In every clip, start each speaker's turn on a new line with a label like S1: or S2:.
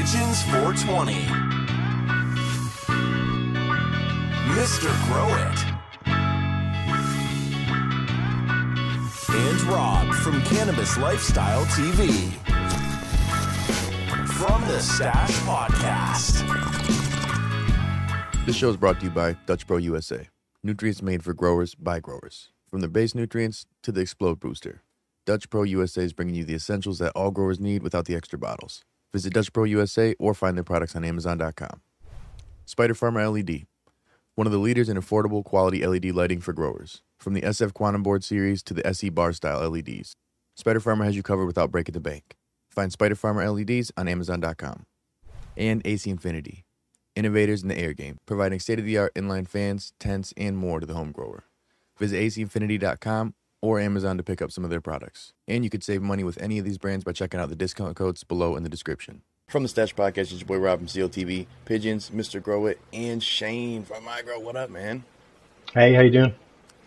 S1: Pigeons 420. Mr. Grow It. And Rob from Cannabis Lifestyle TV. From the Stash Podcast.
S2: This show is brought to you by Dutch Pro USA. Nutrients made for growers by growers. From the base nutrients to the explode booster. Dutch Pro USA is bringing you the essentials that all growers need without the extra bottles. Visit Dutch Pro USA or find their products on Amazon.com. Spider Farmer LED, one of the leaders in affordable quality LED lighting for growers. From the SF Quantum Board series to the SE Bar style LEDs, Spider Farmer has you covered without breaking the bank. Find Spider Farmer LEDs on Amazon.com. And AC Infinity, innovators in the air game, providing state of the art inline fans, tents, and more to the home grower. Visit ACinfinity.com or Amazon to pick up some of their products. And you could save money with any of these brands by checking out the discount codes below in the description. From the Stash Podcast, it's your boy Rob from CLTV, Pigeons, Mr. Grow It, and Shane from Migro. What up, man?
S3: Hey, how you doing?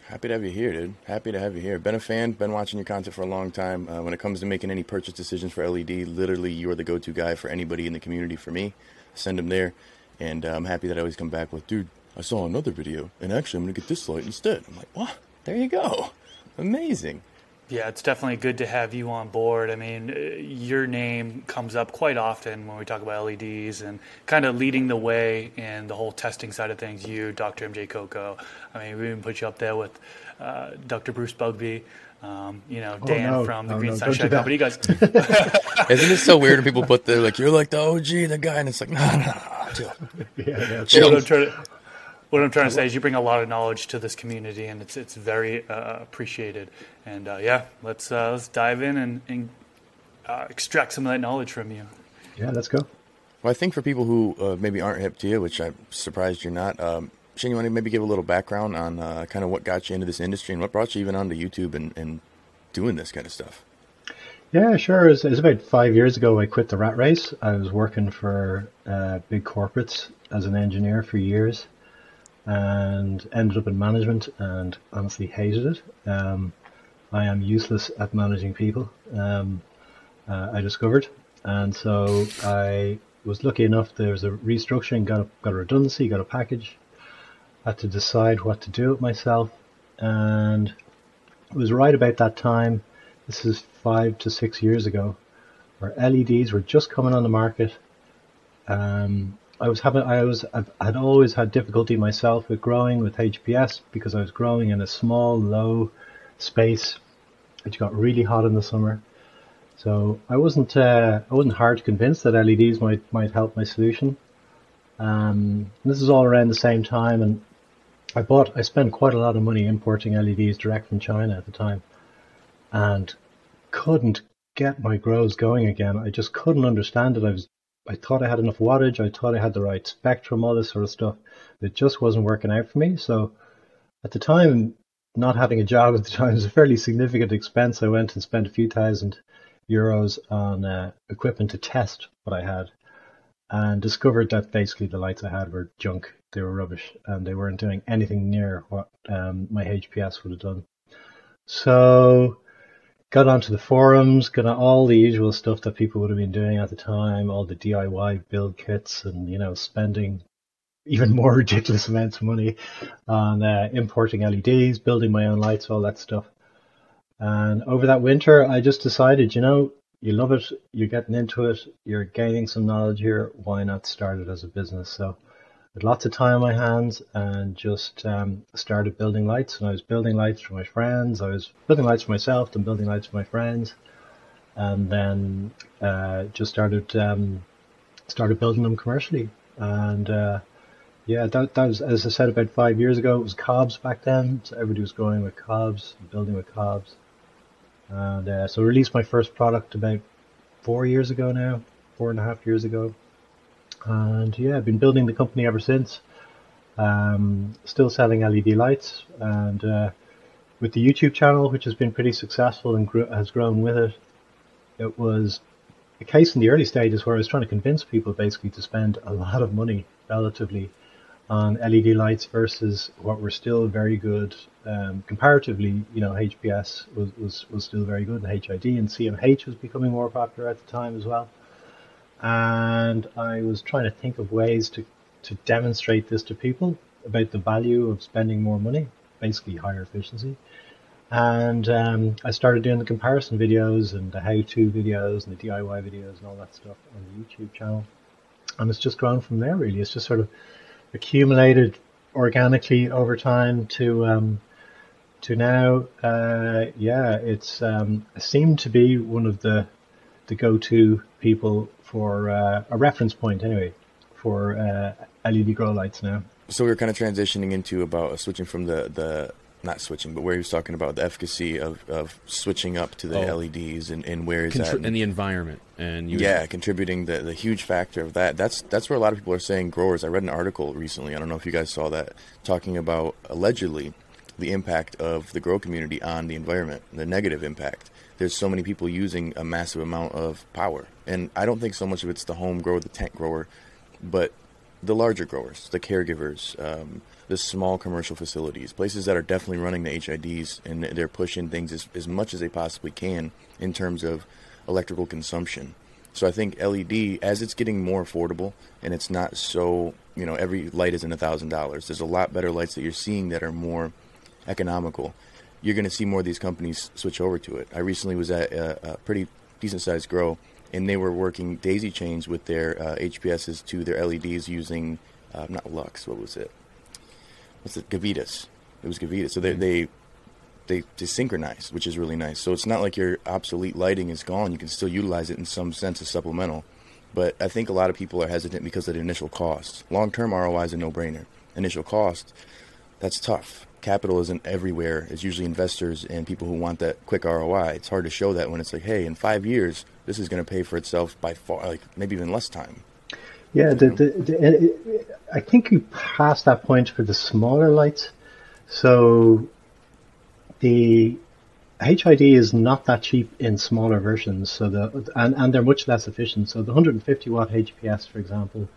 S2: Happy to have you here, dude. Happy to have you here. Been a fan, been watching your content for a long time. Uh, when it comes to making any purchase decisions for LED, literally you are the go-to guy for anybody in the community. For me, send them there, and uh, I'm happy that I always come back with, dude. I saw another video, and actually I'm gonna get this light instead. I'm like, what? There you go. Amazing.
S4: Yeah, it's definitely good to have you on board. I mean, uh, your name comes up quite often when we talk about LEDs and kind of leading the way in the whole testing side of things. You, Dr. MJ Coco. I mean, we even put you up there with uh, Dr. Bruce Bugbee. Um, you know,
S3: Oh,
S4: Dan
S3: no.
S4: from the
S3: Oh,
S4: Green
S3: no,
S4: Sunshine
S3: don't do that.
S4: Company. You guys,
S2: Isn't it so weird when people put their like, you're like the OG, the guy, and it's like, no, no, no, chill.
S3: Yeah, yeah.
S2: chill.
S4: what I'm trying to, what I'm trying to say is you bring a lot of knowledge to this community, and it's it's very uh, appreciated. And uh, yeah, let's uh, let's dive in and, and uh, extract some of that knowledge from you.
S3: Yeah, let's go.
S2: Well, I think for people who uh, maybe aren't hip to you, which I'm surprised you're not, um, Shane, you want to maybe give a little background on uh, kind of what got you into this industry and what brought you even onto YouTube and, and doing this kind of stuff?
S3: Yeah, sure. It was, it was about five years ago I quit the rat race. I was working for uh, big corporates as an engineer for years and ended up in management and honestly hated it. Um, I am useless at managing people, um, uh, I discovered. And so I was lucky enough, there was a restructuring, got a, got a redundancy, got a package, had to decide what to do with myself. And it was right about that time, this is five to six years ago, where LEDs were just coming on the market. Um, I was having, I was, I've, I'd always had difficulty myself with growing with HPS because I was growing in a small, low space, which got really hot in the summer. So I wasn't, uh, I wasn't hard convinced that LEDs might might help my solution. Um, this is all around the same time, and I bought, I spent quite a lot of money importing LEDs direct from China at the time, and couldn't get my grows going again. I just couldn't understand it. I was, I thought I had enough wattage, I thought I had the right spectrum, all this sort of stuff. It just wasn't working out for me. So at the time, not having a job at the time was a fairly significant expense. I went and spent a few thousand euros on uh, equipment to test what I had and discovered that basically the lights I had were junk. They were rubbish and they weren't doing anything near what um, my HPS would have done. So got onto the forums, got on all the usual stuff that people would have been doing at the time, all the DIY build kits and, you know, spending even more ridiculous amounts of money on uh, importing LEDs, building my own lights, all that stuff. And over that winter, I just decided, you know, you love it, you're getting into it, you're gaining some knowledge here. Why not start it as a business? So, with lots of time on my hands, and just um, started building lights. And I was building lights for my friends. I was building lights for myself, then building lights for my friends, and then uh, just started um, started building them commercially. And uh, yeah, that, that was as I said about five years ago. It was cobs back then, so everybody was going with cobs, building with cobs. And uh, so I released my first product about four years ago now, four and a half years ago. And yeah, I've been building the company ever since. Um, still selling LED lights, and uh, with the YouTube channel, which has been pretty successful and gr- has grown with it. It was a case in the early stages where I was trying to convince people basically to spend a lot of money relatively on LED lights versus what were still very good um, comparatively. You know, HPS was, was, was still very good, and HID and CMH was becoming more popular at the time as well. And I was trying to think of ways to, to demonstrate this to people about the value of spending more money, basically higher efficiency. And um, I started doing the comparison videos and the how-to videos and the DIY videos and all that stuff on the YouTube channel. And it's just grown from there, really. It's just sort of accumulated organically over time to um, to now. Uh, yeah, it's um, seemed to be one of the the go-to people for uh, a reference point, anyway, for uh, LED grow lights now.
S2: So we are kind of transitioning into about switching from the the not switching, but where he was talking about the efficacy of, of switching up to the oh. LEDs and, and where is Contri-
S5: that and the environment and
S2: yeah, contributing the the huge factor of that. That's that's where a lot of people are saying growers. I read an article recently. I don't know if you guys saw that talking about allegedly the impact of the grow community on the environment, the negative impact. There's so many people using a massive amount of power, and I don't think so much of it's the home grower, the tent grower, but the larger growers, the caregivers. Um, the small commercial facilities, places that are definitely running the HIDs and they're pushing things as, as much as they possibly can in terms of electrical consumption. So I think LED, as it's getting more affordable and it's not so, you know, every light isn't a thousand dollars. There's a lot better lights that you're seeing that are more economical. You're going to see more of these companies switch over to it. I recently was at a, a pretty decent sized grow and they were working daisy chains with their uh, HPSs to their LEDs using uh, not Lux, what was it? what's it Gavitas. It was Gavitas. So they, they they they synchronize, which is really nice. So it's not like your obsolete lighting is gone. You can still utilize it in some sense as supplemental. But I think a lot of people are hesitant because of the initial cost. Long term ROI is a no brainer. Initial cost, that's tough. Capital isn't everywhere. It's usually investors and people who want that quick ROI. It's hard to show that when it's like, hey, in five years, this is going to pay for itself by far, like maybe even less time.
S3: Yeah, the, the, the, I think you passed that point for the smaller lights. So the HID is not that cheap in smaller versions. So the and, and they're much less efficient. So the 150 watt HPS, for example,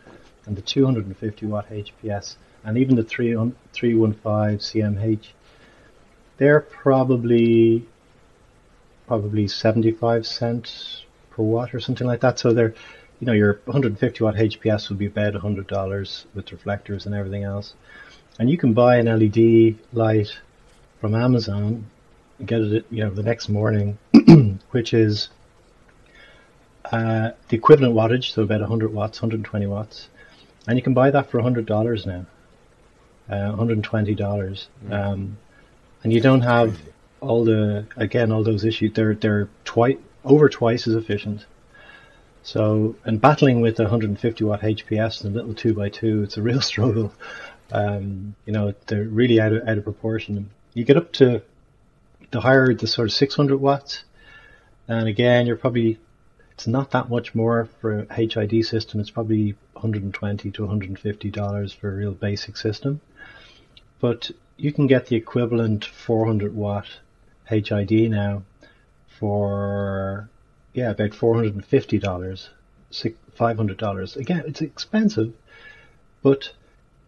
S3: and the 250 watt HPS, and even the 315 CMH, they're probably probably 75 cents per watt or something like that. So they're you know, your 150 watt HPS would be about $100 with reflectors and everything else. And you can buy an LED light from Amazon and get it, you know, the next morning, which is uh, the equivalent wattage, so about 100 watts, 120 watts. And you can buy that for $100 now, uh, $120. Mm. Um, and you don't have all the, again, all those issues. They're, they're twice, over twice as efficient so, and battling with 150 watt HPS and a little 2x2, it's a real struggle. Um, you know, they're really out of, out of proportion. You get up to the higher the sort of 600 watts, and again, you're probably, it's not that much more for a HID system. It's probably 120 to 150 dollars for a real basic system. But you can get the equivalent 400 watt HID now for yeah, about four hundred and fifty dollars, five hundred dollars. Again, it's expensive, but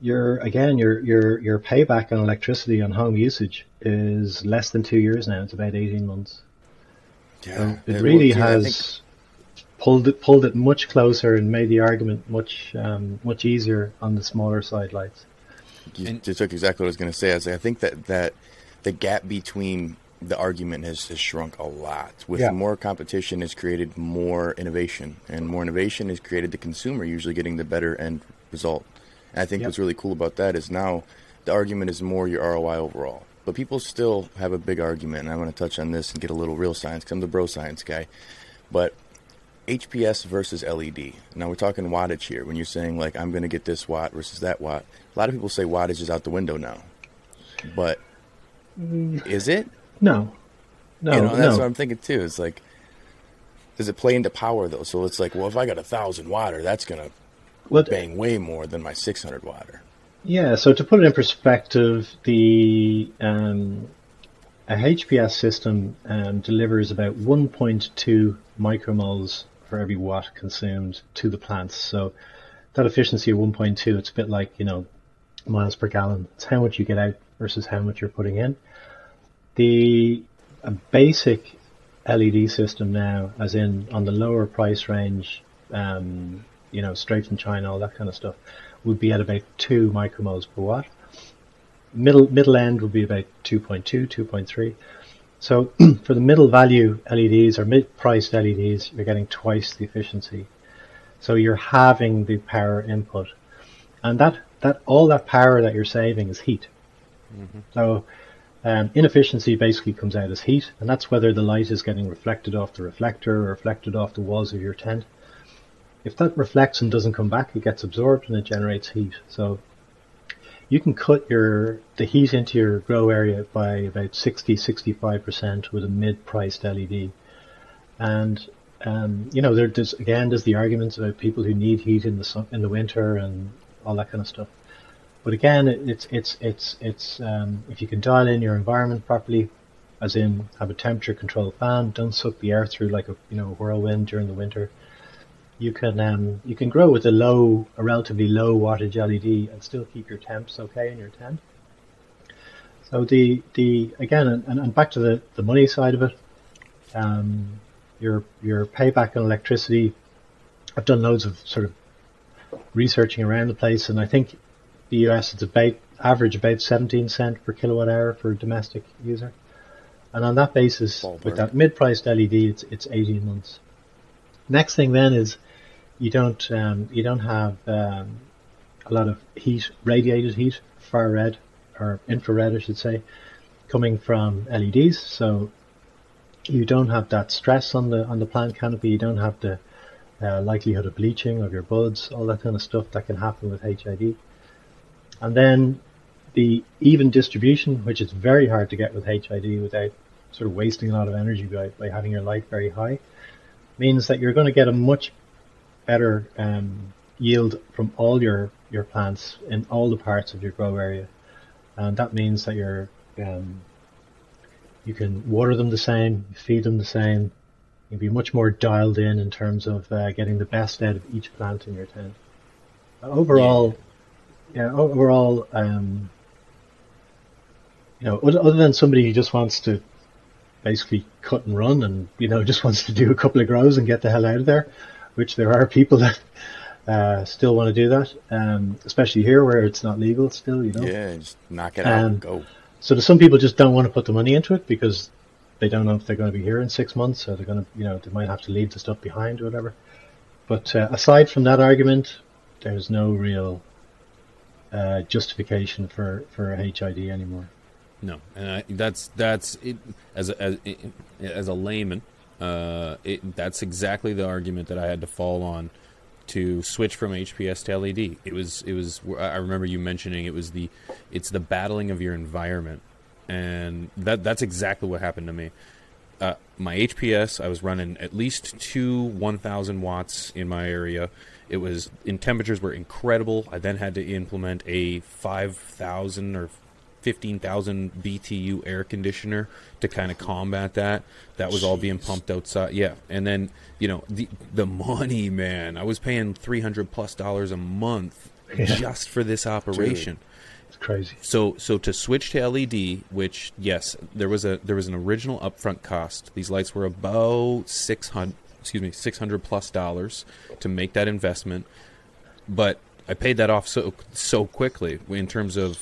S3: your again your your your payback on electricity on home usage is less than two years now. It's about eighteen months. Yeah, so it, it really has pulled it pulled it much closer and made the argument much um, much easier on the smaller side lights.
S2: You, you took exactly what I was going to say. I, was like, I think that that the gap between the argument has, has shrunk a lot. With yeah. more competition, has created more innovation, and more innovation has created the consumer usually getting the better end result. And I think yep. what's really cool about that is now the argument is more your ROI overall. But people still have a big argument, and I want to touch on this and get a little real science because I'm the bro science guy. But HPS versus LED. Now we're talking wattage here. When you're saying like I'm going to get this watt versus that watt, a lot of people say wattage is out the window now. But is it?
S3: No, no,
S2: you know,
S3: that's
S2: no. what I'm thinking too. It's like, does it play into power though? So it's like, well, if I got a thousand watter, that's gonna bang way more than my 600 watter.
S3: Yeah. So to put it in perspective, the um, a HPS system um, delivers about 1.2 micromoles for every watt consumed to the plants. So that efficiency of 1.2, it's a bit like you know miles per gallon. It's how much you get out versus how much you're putting in. The basic LED system now, as in on the lower price range, um, you know, straight from China, all that kind of stuff, would be at about two micromoles per watt. Middle middle end would be about 2.2, 2.3. So for the middle value LEDs or mid-priced LEDs, you're getting twice the efficiency. So you're halving the power input, and that that all that power that you're saving is heat. Mm-hmm. So um, inefficiency basically comes out as heat, and that's whether the light is getting reflected off the reflector or reflected off the walls of your tent. If that reflects and doesn't come back, it gets absorbed and it generates heat. So you can cut your the heat into your grow area by about 60 65% with a mid-priced LED. And um, you know, there, there's again there's the arguments about people who need heat in the sun, in the winter and all that kind of stuff. But again, it's it's it's it's um, if you can dial in your environment properly, as in have a temperature control fan, don't suck the air through like a you know whirlwind during the winter. You can um, you can grow with a low, a relatively low wattage LED and still keep your temps okay in your tent. So the the again and, and back to the, the money side of it, um, your your payback on electricity. I've done loads of sort of researching around the place, and I think the US it's about average about 17 cent per kilowatt hour for a domestic user. And on that basis, Ballpark. with that mid-priced LED, it's, it's 18 months. Next thing then is you don't um, you don't have um, a lot of heat, radiated heat, far red or infrared, I should say, coming from LEDs. So you don't have that stress on the on the plant canopy. You don't have the uh, likelihood of bleaching of your buds, all that kind of stuff that can happen with HID. And then the even distribution, which is very hard to get with HID without sort of wasting a lot of energy by, by having your light very high, means that you're going to get a much better um, yield from all your, your plants in all the parts of your grow area. And that means that you're, um, you can water them the same, feed them the same, you'll be much more dialed in in terms of uh, getting the best out of each plant in your tent. overall, yeah, overall, um, you know, other than somebody who just wants to basically cut and run and, you know, just wants to do a couple of grows and get the hell out of there, which there are people that uh, still want to do that, um, especially here where it's not legal still, you know.
S2: Yeah, just knock it out and go.
S3: So some people just don't want to put the money into it because they don't know if they're going to be here in six months, so they're going to, you know, they might have to leave the stuff behind or whatever. But uh, aside from that argument, there's no real uh, justification for for HID anymore.
S5: No, and I, that's that's it, as a, as as a layman, uh, it, that's exactly the argument that I had to fall on to switch from HPS to LED. It was it was I remember you mentioning it was the it's the battling of your environment, and that that's exactly what happened to me. Uh, my HPS, I was running at least two 1,000 watts in my area it was in temperatures were incredible. I then had to implement a 5,000 or 15,000 BTU air conditioner to kind of combat that. That was Jeez. all being pumped outside. Yeah. And then, you know, the the money, man. I was paying 300 plus dollars a month yeah. just for this operation. Dude.
S3: It's crazy.
S5: So so to switch to LED, which yes, there was a there was an original upfront cost. These lights were about 600 excuse me, six hundred plus dollars to make that investment, but I paid that off so so quickly in terms of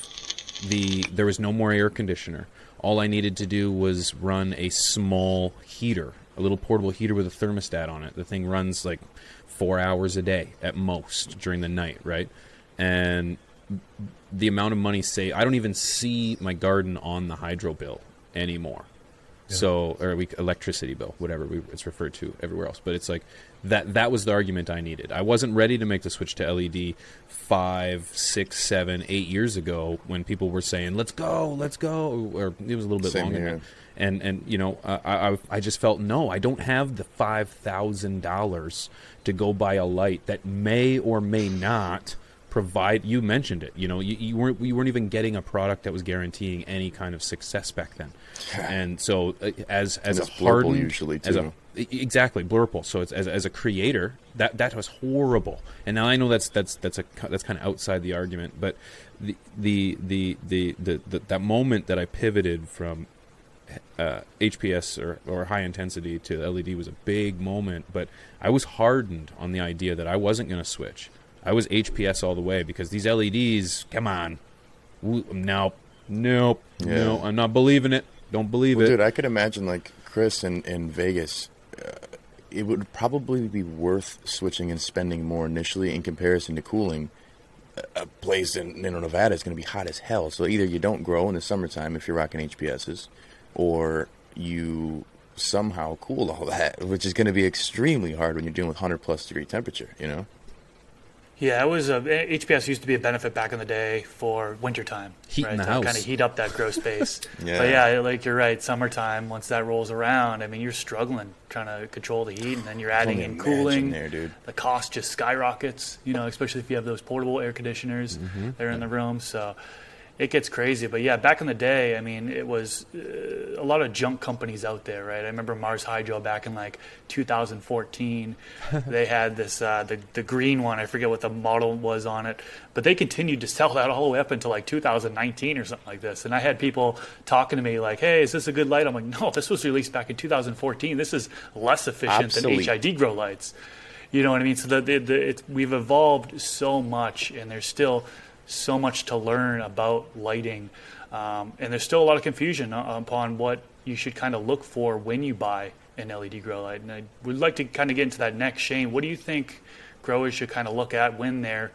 S5: the there was no more air conditioner. All I needed to do was run a small heater, a little portable heater with a thermostat on it. The thing runs like four hours a day at most during the night, right? And the amount of money saved, I don't even see my garden on the hydro bill anymore. So, or we electricity bill, whatever we, it's referred to everywhere else. But it's like that. That was the argument I needed. I wasn't ready to make the switch to LED five, six, seven, eight years ago when people were saying, "Let's go, let's go," or it was a little bit Same longer. Here. And and you know, I, I I just felt no, I don't have the five thousand dollars to go buy a light that may or may not provide you mentioned it you know you, you, weren't you weren't even getting a product that was guaranteeing any kind of success back then and so uh, as as
S2: and
S5: a hardened
S2: usually too.
S5: as a exactly blurple so it's as, as a creator that that was horrible and now i know that's that's that's a that's kind of outside the argument but the the the the, the, the that moment that i pivoted from uh, HPS or, or high intensity to LED was a big moment, but I was hardened on the idea that I wasn't going to switch. I was HPS all the way because these LEDs, come on, W- no, nope,
S2: Yeah.
S5: no, I'm not believing it. Don't believe
S2: Well,
S5: it.
S2: dude, I could imagine like Chris in, in Vegas. Uh, it would probably be worth switching and spending more initially in comparison to cooling. A- place in know, Nevada is going to be hot as hell. So either you don't grow in the summertime if you're rocking HPSs, or you somehow cool all that, which is going to be extremely hard when you're dealing with 100 plus degree temperature. You know.
S4: Yeah, it was a HPS used to be a benefit back in the day for wintertime.
S5: Heat
S4: right?
S5: in the
S4: to
S5: house.
S4: kind of heat up that grow space.
S2: Yeah.
S4: But yeah, like you're right, summertime, once that rolls around, I mean, you're struggling trying to control the heat, and then you're adding in cooling.
S2: there, dude.
S4: The cost just skyrockets, you know, especially if you have those portable air conditioners
S2: Mm-hmm.
S4: that are in the room. So it gets crazy. But yeah, back in the day, I mean, it was uh, a lot of junk companies out there, right? I remember Mars Hydro back in like 2014. they had this uh, the the green one. I forget what the model was on it, but they continued to sell that all the way up until like 2019 or something like this. And I had people talking to me like, "Hey, is this a good light?" I'm like, "No, this was released back in 2014. This is less efficient
S2: Obsolete.
S4: than HID grow lights." You know what I mean? So the, the, the, it's, we've evolved so much, and there's still so much to learn about lighting, um, and there's still a lot of confusion uh, upon what you should kind of look for when you buy an LED grow light. And I would like to kind of get into that next. Shane, what do you think growers should kind of look at when they're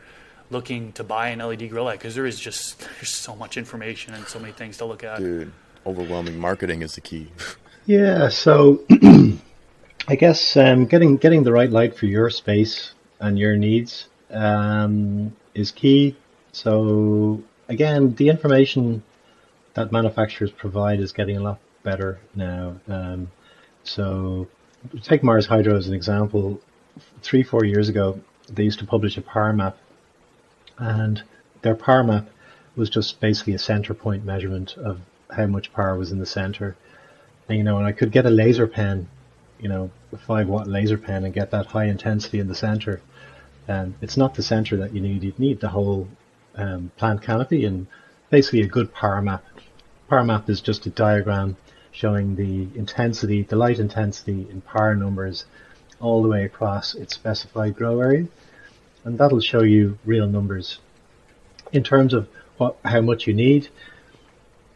S4: looking to buy an LED grow light? Because there is just there's so much information and so many things to look at.
S2: Dude, overwhelming marketing is the key.
S3: Yeah, so I guess um, getting getting the right light for your space and your needs um, is key. So again, the information that manufacturers provide is getting a lot better now. Um, so take Mars Hydro as an example. Three four years ago, they used to publish a power map, and their power map was just basically a center point measurement of how much power was in the center. And, you know, and I could get a laser pen, you know, a five watt laser pen and get that high intensity in the center. Um, it's not the center that you need. You need the whole um, plant canopy and basically a good power map. Power map is just a diagram showing the intensity, the light intensity in power numbers all the way across its specified grow area. And that'll show you real numbers in terms of what, how much you need.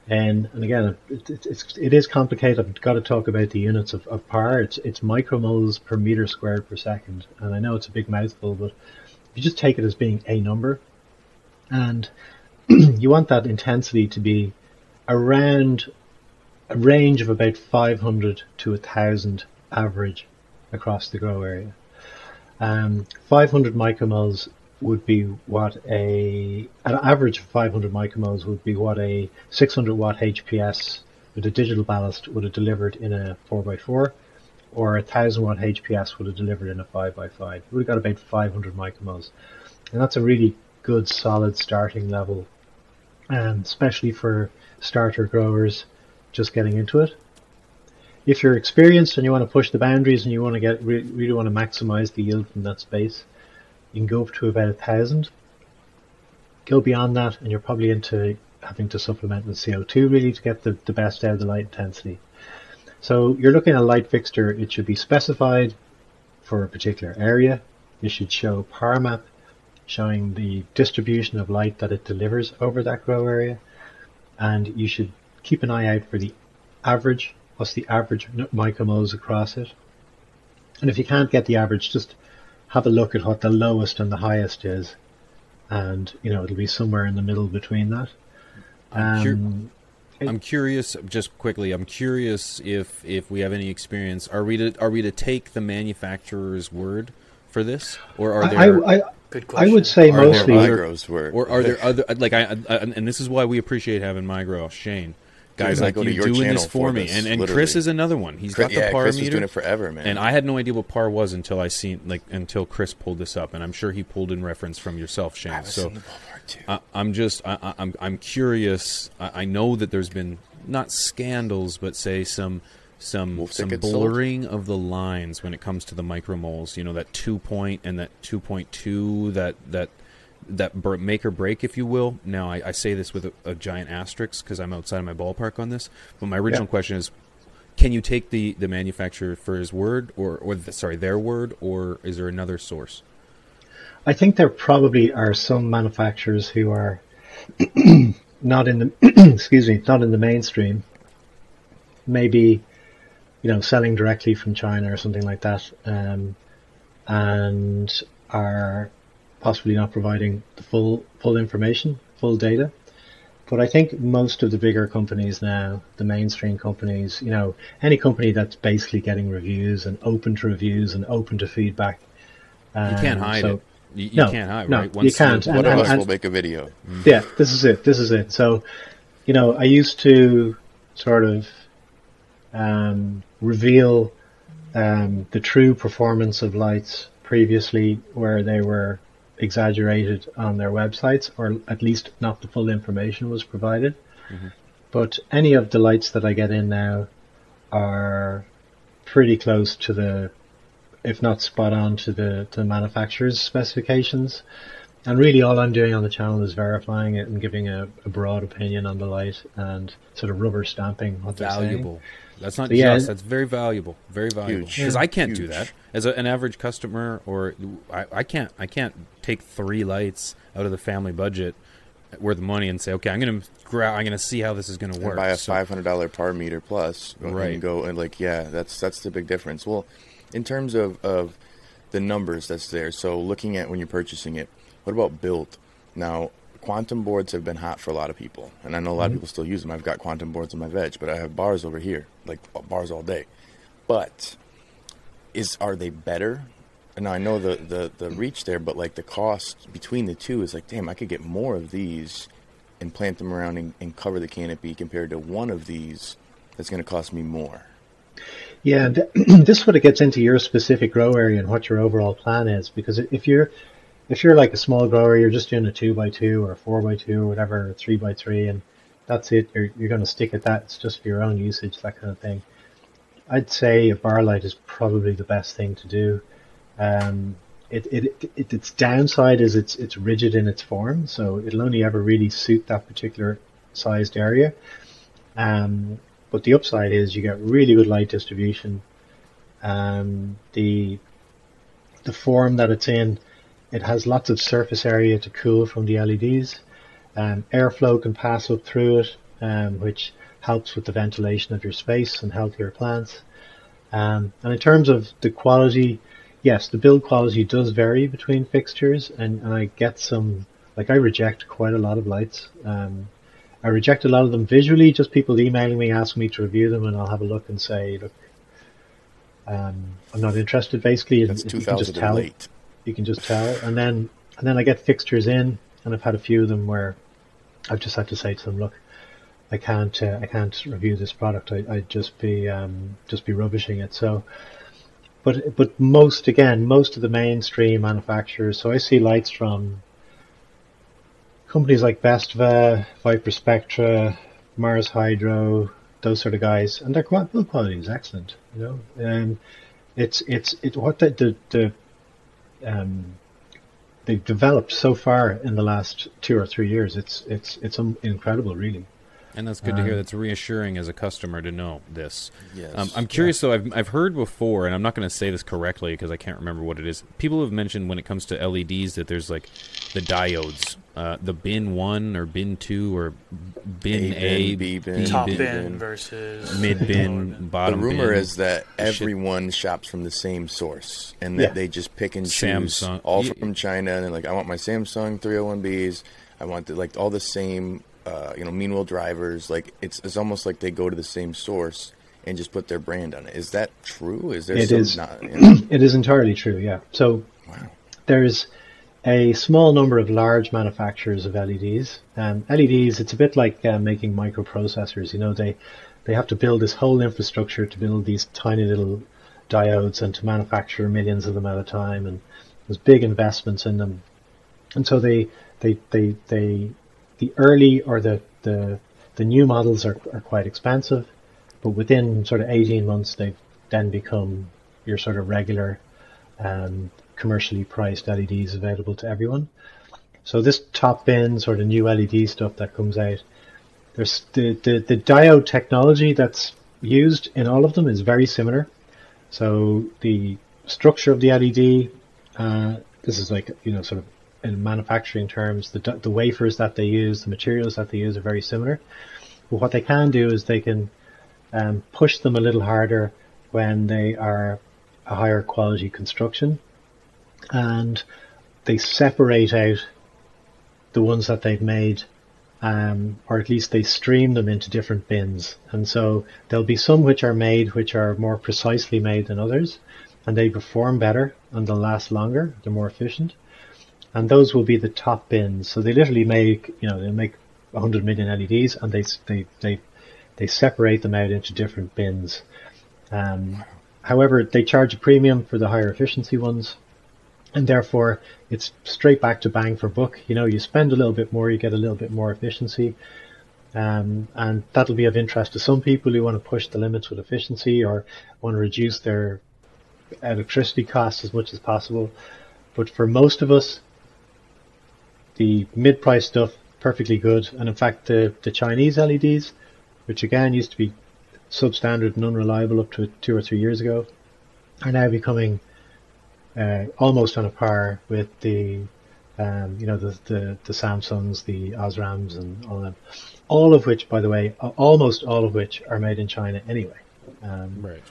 S3: And, and again, it, it, it's, it is complicated. I've got to talk about the units of, of power. It's, it's micromoles per meter squared per second. And I know it's a big mouthful, but if you just take it as being a number, and you want that intensity to be around a range of about 500 to 1000 average across the grow area. Um, 500 micromoles would be what a an average of 500 micromoles would be what a 600 watt HPS with a digital ballast would have delivered in a 4x4 or a 1000 watt HPS would have delivered in a 5x5. We've got about 500 micromoles and that's a really good solid starting level and especially for starter growers just getting into it. If you're experienced and you want to push the boundaries and you want to get re- really want to maximize the yield from that space, you can go up to about a thousand. Go beyond that, and you're probably into having to supplement with CO2 really to get the, the best out of the light intensity. So you're looking at a light fixture, it should be specified for a particular area. You should show power map showing the distribution of light that it delivers over that grow area. And you should keep an eye out for the average, what's the average micromoles across it. And if you can't get the average, just have a look at what the lowest and the highest is. And, you know, it'll be somewhere in the middle between that.
S5: I'm,
S3: Um,
S5: I'm curious, just quickly. I'm curious if if we have any experience. Are we to are we to take the manufacturer's word for this, or are
S3: I,
S5: there
S3: I,
S4: Good question.
S3: I would say
S5: Are
S3: mostly.
S2: Migros were.
S5: or are there other like I, I and this is why we appreciate having Migro Shane. Guys
S2: Dude, I
S5: like
S2: go to
S5: you
S2: your
S5: doing
S2: channel
S5: this for
S2: for
S5: me,
S2: this,
S5: and and
S2: literally.
S5: Chris is another one. He's
S2: Chris,
S5: got the
S2: yeah,
S5: par
S2: Chris was
S5: meter,
S2: doing it forever, man.
S5: and I had no idea what par was until I seen like until Chris pulled this up, and I'm sure he pulled in reference from yourself, Shane.
S2: I was
S5: so
S2: in the too.
S5: I, I'm just I, I- I'm I'm curious. I, I know that there's been not scandals, but say some some
S2: Wolf
S5: some
S2: tickets sold?
S5: blurring of the lines when it comes to the micromoles. You know that two point and that two point two that that that br- make or break, if you will. Now, I, I say this with a, a giant asterisk because I'm outside of my ballpark on this. But my original
S3: Yeah.
S5: question is, can you take the, the manufacturer for his word, or or the, sorry, their word, or is there another source?
S3: I think there probably are some manufacturers who are not in the excuse me, not in the mainstream. Maybe, you know, selling directly from China or something like that, um, and are possibly not providing the full full information, full data. But I think most of the bigger companies now, the mainstream companies, you know, any company that's basically getting reviews and open to reviews and open to feedback.
S5: You can't
S3: um,
S5: hide
S3: so-
S5: it. You, you
S3: No,
S5: can't hide,
S3: no,
S5: right?
S3: you can't.
S5: the-
S3: And-
S2: One of
S3: and-
S2: us
S3: and-
S2: will make a video.
S3: yeah, this is it. This is it. So, you know, I used to sort of um, reveal um, the true performance of lights previously, where they were exaggerated on their websites, or at least not the full information was provided. But any of the lights that I get in now are pretty close to the, if not spot on to the to the manufacturer's specifications. And really, all I'm doing on the channel is verifying it and giving a, a broad opinion on the light and sort of rubber stamping what they're saying.
S5: That's not
S3: But
S5: just. That's very valuable. Very valuable. Because I can't do that as a, an average customer, or I, I can't. I can't take three lights out of the family budget worth of money and say, okay, I'm gonna gra- I'm gonna see how this is gonna
S2: and
S5: work.
S2: buy a
S5: So-
S2: five hundred dollar par meter plus,
S5: Right.
S2: And go and like, yeah, that's that's the big difference. Well, in terms of of the numbers that's there, so looking at when you're purchasing it, what about build? Now, quantum boards have been hot for a lot of people, and I know a lot of mm-hmm. people still use them. I've got quantum boards in my veg, but I have bars over here, like uh, bars all day. But is are they better? Now I know the, the the reach there, but like the cost between the two is like, damn, I could get more of these and plant them around and, and cover the canopy compared to one of these that's going to cost me more.
S3: Yeah, th- this sort of gets into your specific grow area and what your overall plan is. Because if you're if you're like a small grower, you're just doing a two by two or a four by two or whatever, three by three, and that's it. You're you're going to stick at that. It's just for your own usage, that kind of thing. I'd say a bar light is probably the best thing to do. Um, it, it, it its downside is it's it's rigid in its form, so it'll only ever really suit that particular sized area. Um, but the upside is you get really good light distribution. Um, the the form that it's in, it has lots of surface area to cool from the LEDs. Um, airflow can pass up through it, um, which helps with the ventilation of your space and healthier plants. Um, and in terms of the quality, yes, the build quality does vary between fixtures, and, and I get some, like I reject quite a lot of lights. Um, I reject a lot of them visually, just people emailing me asking me to review them, and I'll have a look and say, look, um, I'm not interested, basically.
S2: That's 2008.
S3: You can just tell, and then and then I get fixtures in, and I've had a few of them where I've just had to say to them, look, I can't uh, I can't review this product. I, I'd just be um, just be rubbishing it. So, but but most again, most of the mainstream manufacturers. So I see lights from companies like Bestva, ViparSpectra, Mars Hydro, those sort of guys, and their build quality is excellent. You know, um, it's it's it what the the, the um, they've developed so far in the last two or three years. It's it's it's um, incredible, really.
S5: And that's good to hear. That's reassuring as a customer to know this.
S2: Yes.
S5: Um, I'm curious, though. I've, I've heard before, and I'm not going to say this correctly because I can't remember what it is. People have mentioned when it comes to LEDs that there's like the diodes, uh, the bin one or bin two or bin
S2: A
S5: A,
S2: bin, B bin,
S4: Top
S2: bin.
S4: bin versus
S5: mid
S4: lower
S5: bin,
S2: The rumor
S5: bin.
S2: is that
S5: shit.
S2: everyone shops from the same source and that
S3: Yeah.
S2: they just pick and choose
S5: Samsung.
S2: all
S5: Ye-
S2: from China and they're like, I want my Samsung 301Bs. I want the, like all the same, uh, you know, Mean Well drivers. Like it's it's almost like they go to the same source and just put their brand on it. Is that true? Is there
S3: It
S2: some
S3: is.
S2: not? you know?
S3: It is entirely true. Yeah. So
S2: wow.
S3: there's a small number of large manufacturers of LEDs. Um, LEDs, it's a bit like uh, making microprocessors. You know, they they have to build this whole infrastructure to build these tiny little diodes and to manufacture millions of them at a time, and there's big investments in them. And so they they they they the early or the the the new models are are quite expensive, but within sort of 18 months they've then become your sort of regular um, commercially priced LEDs available to everyone. So this top bins or the new LED stuff that comes out, there's the, the, the diode technology that's used in all of them is very similar. So the structure of the LED, uh, this is like you know sort of in manufacturing terms, the the wafers that they use, the materials that they use are very similar. But what they can do is they can um, push them a little harder when they are a higher quality construction, and they separate out the ones that they've made um, or at least they stream them into different bins. And so there'll be some which are made which are more precisely made than others, and they perform better and they'll last longer. They're more efficient, and those will be the top bins. So they literally make you know they make 100 million LEDs, and they they they they separate them out into different bins. Um, however, they charge a premium for the higher efficiency ones and therefore it's straight back to bang for buck. You know, you spend a little bit more, you get a little bit more efficiency, um, and that'll be of interest to some people who want to push the limits with efficiency or want to reduce their electricity costs as much as possible. But for most of us, the mid-price stuff perfectly good, and in fact, the the Chinese LEDs, which again used to be substandard and unreliable up to two or three years ago, are now becoming uh, almost on a par with the um, you know the, the the Samsungs, the Osrams, and all of. All of which, by the way, almost all of which are made in China anyway. Um,
S5: right.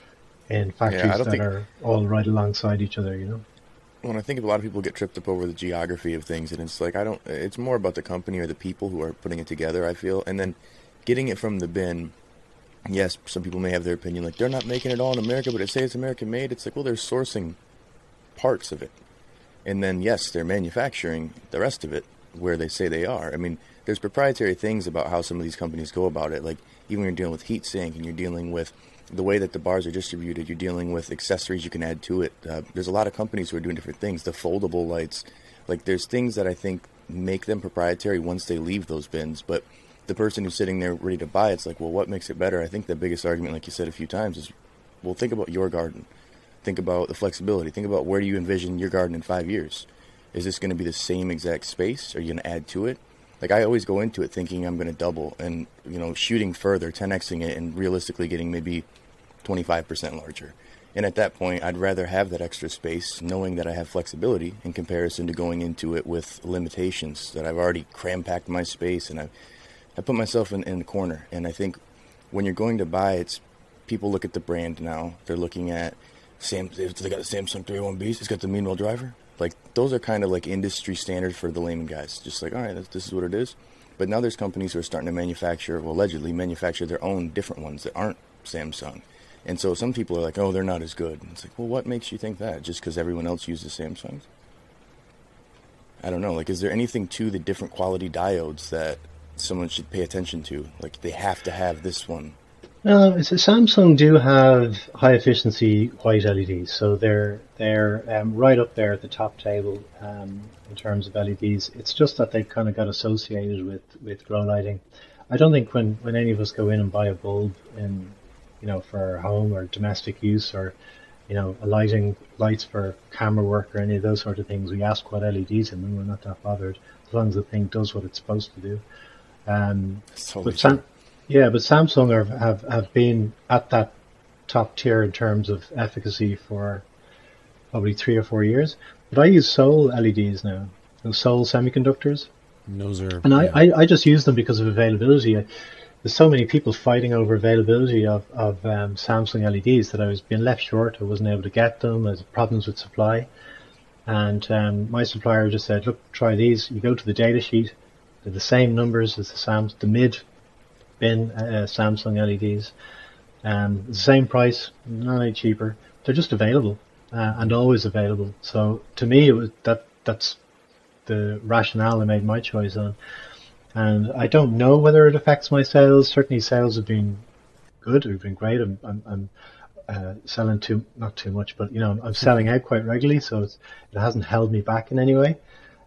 S3: In factories yeah, that think... are all right alongside each other, you know.
S2: When I think of a lot of people get tripped up over the geography of things, and it's like I don't. It's more about the company or the people who are putting it together. I feel, and then getting it from the bin. Yes, some people may have their opinion, like they're not making it all in America, but it say it's American made. It's like, well, they're sourcing parts of it. And then, yes, they're manufacturing the rest of it where they say they are. I mean, there's proprietary things about how some of these companies go about it. Like, even when you're dealing with heat sink and you're dealing with the way that the bars are distributed, you're dealing with accessories you can add to it. Uh, there's a lot of companies who are doing different things. The foldable lights, like, there's things that I think make them proprietary once they leave those bins. But the person who's sitting there ready to buy it's like, well, what makes it better? I think the biggest argument, like you said a few times, is well, think about your garden. Think about the flexibility. Think about where do you envision your garden in five years? Is this going to be the same exact space? Are you going to add to it? Like I always go into it thinking I'm going to double and you know shooting further, 10xing it, and realistically getting maybe 25% larger. And at that point, I'd rather have that extra space, knowing that I have flexibility in comparison to going into it with limitations that I've already cram packed my space and I've, I put myself in, in the corner. And I think when you're going to buy, it's people look at the brand now. They're looking at Sam, they got the Samsung 301Bs. It's got the Mean Well driver. Like those are kind of like industry standard for the layman guys. Just like, all right, this is what it is. But now there's companies who are starting to manufacture, well, allegedly manufacture their own different ones that aren't Samsung. And so some people are like, oh, they're not as good. And it's like, well, what makes you think that? Just because everyone else uses Samsungs? I don't know. Like, is there anything to the different quality diodes that someone should pay attention to? Like, they have to have this one
S3: no, so Samsung do have high efficiency white LEDs, so they're they're um, right up there at the top table um, in terms of LEDs. It's just that they've kind of got associated with with grow lighting. I don't think when when any of us go in and buy a bulb in you know for home or domestic use or you know lighting lights for camera work or any of those sort of things, we ask what LEDs in them. We're not that bothered as long as the thing does what it's supposed to do. Um,
S2: totally but Sam-
S3: yeah, but Samsung are, have have been at that top tier in terms of efficacy for probably three or four years. But I use Seoul LEDs now, those Seoul semiconductors.
S5: Those are,
S3: and I, I, I, just use them because of availability. I, there's so many people fighting over availability of, of um, Samsung LEDs that I was being left short. I wasn't able to get them. There's problems with supply. And um, my supplier just said, look, try these. You go to the data sheet. They're the same numbers as the Sams, the mid bin uh, Samsung LEDs. Um, the same price, not any cheaper. They're just available uh, and always available. So to me, it was that that's the rationale I made my choice on. And I don't know whether it affects my sales. Certainly, sales have been good. Have been great. I'm, I'm, I'm uh, selling too not too much, but you know I'm selling out quite regularly, so it hasn't held me back in any way.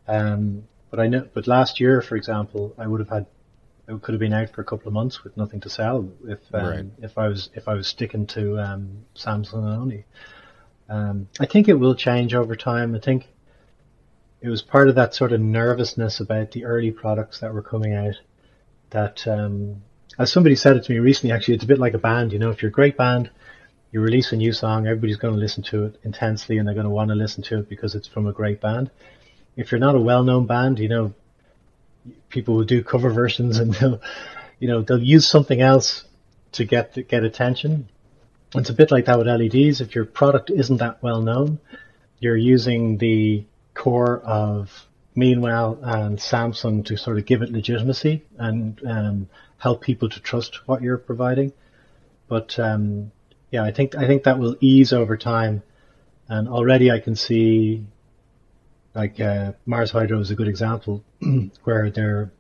S3: Um, but I know, but last year, for example, I would have had it could have been out for a couple of months with nothing to sell if um, right. if I was if I was sticking to um, Samsung and only. Um, I think it will change over time. I think it was part of that sort of nervousness about the early products that were coming out. That, um, as somebody said it to me recently, actually, it's a bit like a band. You know, if you're a great band, you release a new song, everybody's going to listen to it intensely, and they're going to want to listen to it because it's from a great band. If you're not a well-known band, you know, people will do cover versions, and they'll, you know, they'll use something else to get to get attention. It's a bit like that with LEDs. If your product isn't that well known, you're using the core of Mean Well and Samsung to sort of give it legitimacy and um, help people to trust what you're providing. But um, yeah, I think I think that will ease over time, and already I can see, like uh, Mars Hydro is a good example, where their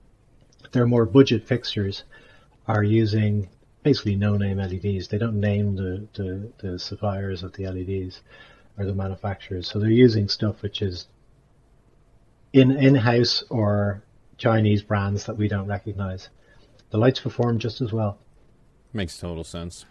S3: their more budget fixtures are using basically no-name LEDs. They don't name the, the, the suppliers of the LEDs or the manufacturers, so they're using stuff which is in in-house or Chinese brands that we don't recognize. The lights perform just as well.
S5: Makes total sense.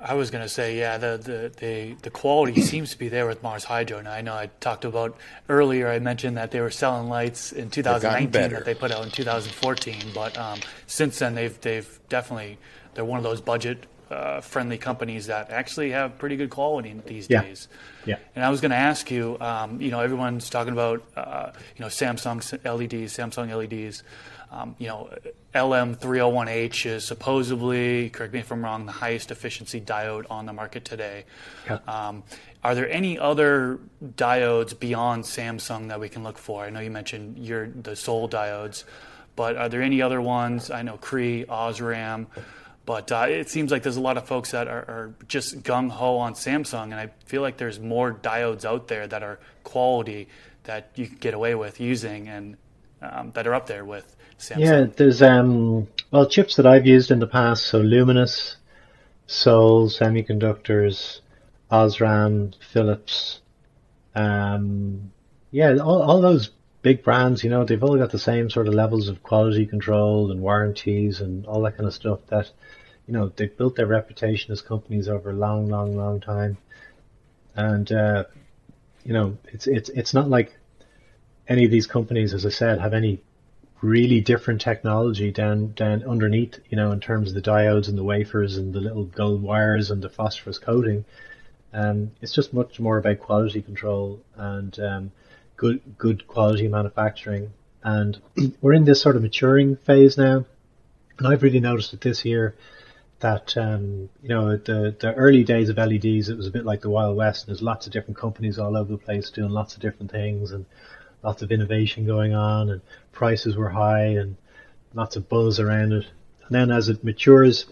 S4: I was going to say, yeah, the, the, the, the, quality seems to be there with Mars Hydro. And I know I talked about earlier, I mentioned that they were selling lights in 2019 that they put out in 2014. But um, since then, they've, they've definitely, they're one of those budget uh, friendly companies that actually have pretty good quality these
S3: yeah.
S4: days.
S3: Yeah.
S4: And I was going to ask you, um, you know, everyone's talking about, uh, you know, Samsung LEDs, Samsung LEDs. Um, you know, LM301H is supposedly, correct me if I'm wrong, the highest efficiency diode on the market today.
S3: Yeah.
S4: Um, are there any other diodes beyond Samsung that we can look for? I know you mentioned your the Seoul diodes, but are there any other ones? I know Cree, Osram, but uh, it seems like there's a lot of folks that are, are just gung ho on Samsung, and I feel like there's more diodes out there that are quality that you can get away with using and um, that are up there with Samsung.
S3: Yeah, there's um, well chips that I've used in the past. So Luminous, Seoul Semiconductors, Osram, Philips. Um, yeah, all, all those big brands, you know, they've all got the same sort of levels of quality control and warranties and all that kind of stuff that, you know, they've built their reputation as companies over a long, long, long time. And, uh, you know, it's, it's, it's not like any of these companies, as I said, have any really different technology down down underneath, you know, in terms of the diodes and the wafers and the little gold wires and the phosphorus coating. Um, it's just much more about quality control and um, good good quality manufacturing. And we're in this sort of maturing phase now. And I've really noticed it this year that um, you know the the early days of LEDs, it was a bit like the Wild West. And There's lots of different companies all over the place doing lots of different things and lots of innovation going on, and prices were high, and lots of buzz around it. And then as it matures,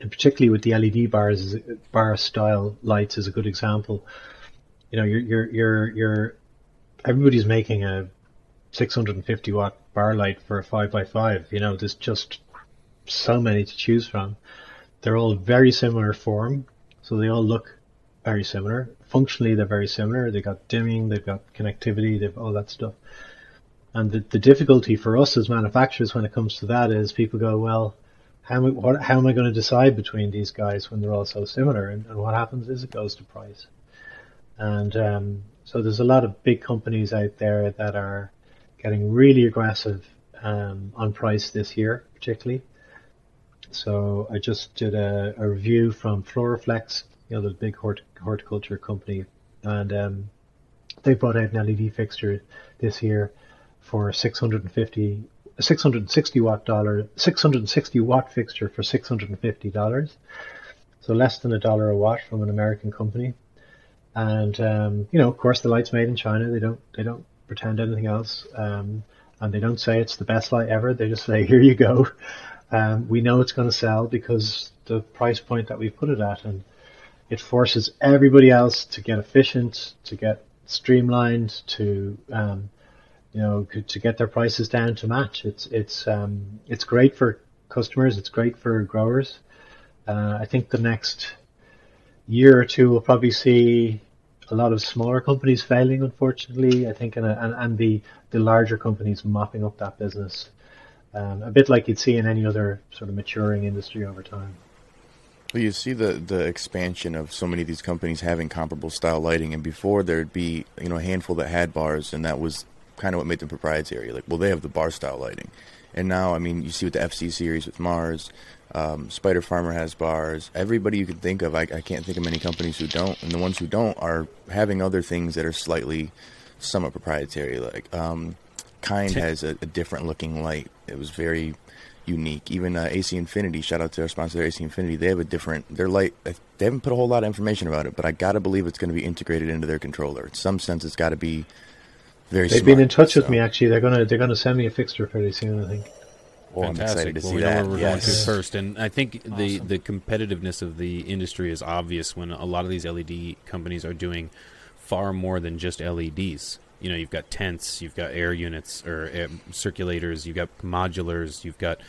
S3: and particularly with the LED bars, bar style lights is a good example. You know, you're you're you're, you're everybody's making a 650 watt bar light for a five by five. You know, there's just so many to choose from. They're all very similar form, so they all look very similar. Functionally, they're very similar. They've got dimming, they've got connectivity, they've all that stuff. And the, the difficulty for us as manufacturers when it comes to that is people go, well, how what, how am I going to decide between these guys when they're all so similar? And, and what happens is it goes to price. And um, so there's a lot of big companies out there that are getting really aggressive um, on price this year, particularly. So I just did a, a review from Floraflex you know, the big hort- horticulture company, and um, they brought out an LED fixture this year for 650 660 watt dollar 660 watt fixture for 650 dollars. So less than a dollar a watt from an american company. And um, you know of course the light's made in china. They don't they don't pretend anything else. Um, and they don't say it's the best light ever. They just say here you go. Um, we know it's going to sell because the price point that we put it at and it forces everybody else to get efficient, to get streamlined, to um, you know, to get their prices down to match. It's it's um, it's great for customers. It's great for growers. Uh, I think the next year or two we'll probably see a lot of smaller companies failing. Unfortunately, I think, and and, and the the larger companies mopping up that business. Um, a bit like you'd see in any other sort of maturing industry over time.
S2: Well, you see the the expansion of so many of these companies having comparable style lighting, and before there'd be you know a handful that had bars, and that was kind of what made them proprietary. Like, well, they have the bar style lighting, and now I mean, you see with the FC series with Mars, um, Spider Farmer has bars. Everybody you can think of, I, I can't think of many companies who don't, and the ones who don't are having other things that are slightly somewhat proprietary. Like um, Kind has a, a different looking light. It was very unique. Even uh, AC Infinity, shout out to our sponsor, AC Infinity. They have a different They're light. They haven't put a whole lot of information about it, but I gotta believe it's going to be integrated into their controller. In some sense, it's got to be very.
S3: They've
S2: smart,
S3: been in touch
S2: so.
S3: with me actually. They're gonna they're gonna send me a fixture fairly soon. I think.
S2: Well, I'm excited to
S5: well,
S2: see
S5: we
S2: that.
S5: know where we're
S2: yes.
S5: going to first, and I think the the competitiveness of the industry is obvious when a lot of these LED companies are doing far more than just LEDs. You know, you've got tents, you've got air units or air circulators, you've got modulars, you've got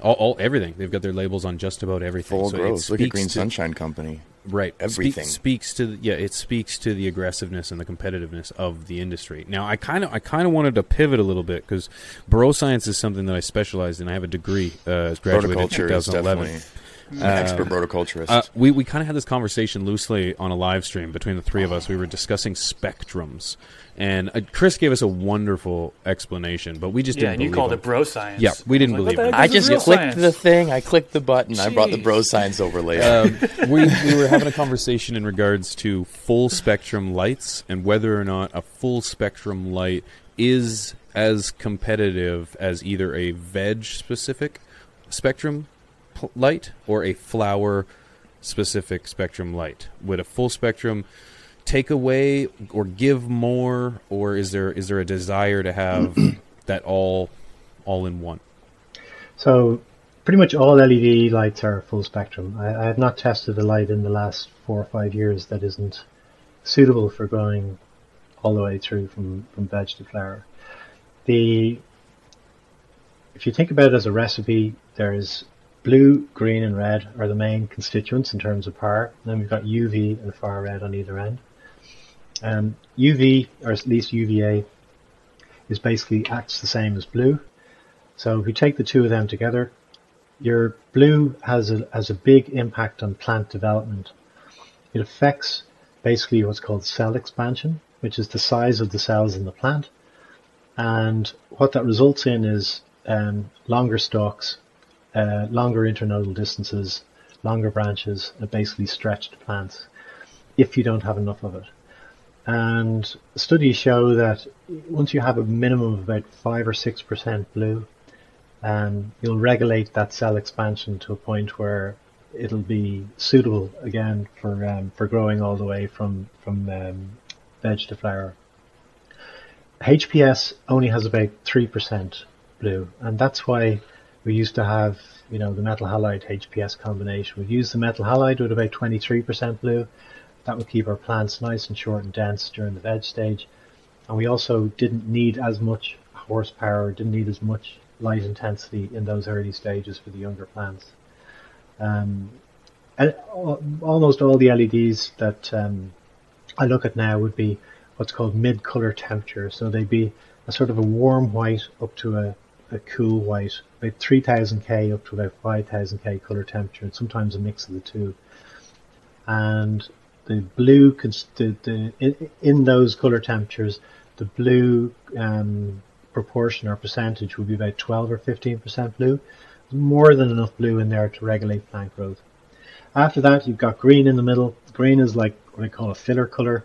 S5: all, all everything. They've got their labels on just about everything.
S2: Full
S5: So
S2: growth. Look at Green
S5: to-
S2: Sunshine Company.
S5: right Spe-
S2: everything.
S5: speaks to the, yeah it speaks to the aggressiveness and the competitiveness of the industry now i kind of i kind of wanted to pivot a little bit because bro science is something that i specialize in i have a degree uh graduated in
S2: Horticulture is
S5: 2011
S2: definitely an expert horticulturist.
S5: uh, we we kind of had this conversation loosely on a live stream between the three of us. We were discussing spectrums, and uh, Chris gave us a wonderful explanation, but we just
S4: Yeah,
S5: didn't. Believe it.
S4: And you called
S5: him.
S4: it bro science.
S5: Yeah, we didn't
S4: like,
S5: believe
S4: what the
S5: him.
S4: heck
S2: I just clicked
S4: science?
S2: the thing. I clicked the button. I brought the bro science overlay.
S5: um, we, we were having a conversation in regards to full spectrum lights and whether or not a full spectrum light is as competitive as either a veg specific spectrum pl- light or a flower specific spectrum light. Would a full spectrum take away or give more, or is there is there a desire to have that all all in one?
S3: So pretty much all LED lights are full spectrum. I, I have not tested a light in the last four or five years that isn't suitable for growing all the way through from, from veg to flower. The if you think about it as a recipe, there's blue, green, and red are the main constituents in terms of power. And then we've got UV and far red on either end. Um, UV, or at least UVA, is basically acts the same as blue. So if you take the two of them together, your blue has a, has a big impact on plant development. It affects basically what's called cell expansion, which is the size of the cells in the plant. And what that results in is um, longer stalks, uh, longer internodal distances, longer branches, and basically stretched plants if you don't have enough of it. And studies show that once you have a minimum of about 5 or 6% blue, um, you'll regulate that cell expansion to a point where it'll be suitable again for um, for growing all the way from from um, veg to flower. HPS only has about three percent blue, and that's why we used to have you know the metal halide HPS combination. We'd use the metal halide with about twenty three percent blue. That would keep our plants nice and short and dense during the veg stage, and we also didn't need as much horsepower, didn't need as much light intensity in those early stages for the younger plants. Um, and almost all the LEDs that um, I look at now would be what's called mid-color temperature. So they'd be a sort of a warm white up to a, a cool white, about 3000K up to about 5000K color temperature, and sometimes a mix of the two. And the blue, the, the, in, those color temperatures, the blue um, proportion or percentage would be about 12 or 15% blue. More than enough blue in there to regulate plant growth. After that, you've got green in the middle. Green is like what I call a filler color.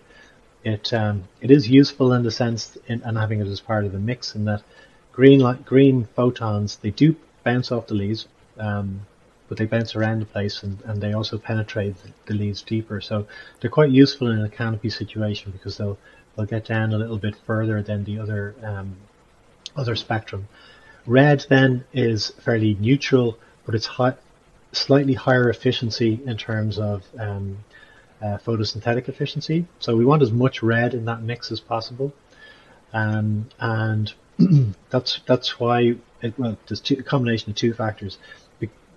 S3: It um, it is useful in the sense in, and having it as part of the mix in that green li- green photons they do bounce off the leaves, um, but they bounce around the place and, and they also penetrate the, leaves deeper. So they're quite useful in a canopy situation because they'll they'll get down a little bit further than the other um, other spectrum. Red then is fairly neutral, but it's high, slightly higher efficiency in terms of um, uh, photosynthetic efficiency. So we want as much red in that mix as possible, um, and that's that's why it, well, there's two, a combination of two factors.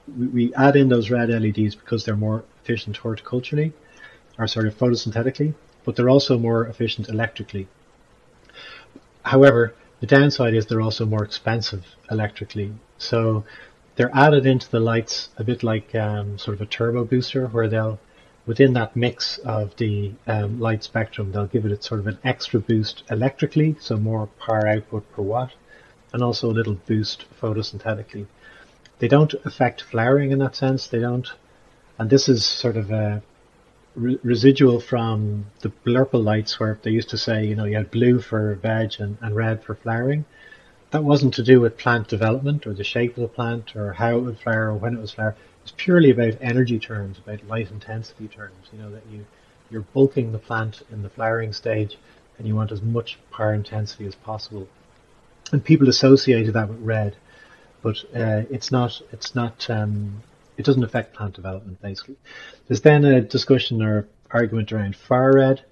S3: We, we add in those red LEDs because they're more efficient horticulturally, or sort of photosynthetically, but they're also more efficient electrically. However, the downside is they're also more expensive electrically. So they're added into the lights a bit like um, sort of a turbo booster, where they'll within that mix of the um, light spectrum, they'll give it sort of an extra boost electrically, so more power output per watt, and also a little boost photosynthetically. They don't affect flowering in that sense. They don't, and this is sort of a re- residual from the blurple lights where they used to say, you know, you had blue for veg and, and red for flowering. That wasn't to do with plant development or the shape of the plant or how it would flower or when it was flower. It's purely about energy terms, about light intensity terms. You know that you you're bulking the plant in the flowering stage, and you want as much power intensity as possible. And people associated that with red, but uh, it's not. It's not. Um, it doesn't affect plant development. Basically, there's then a discussion or argument around far red.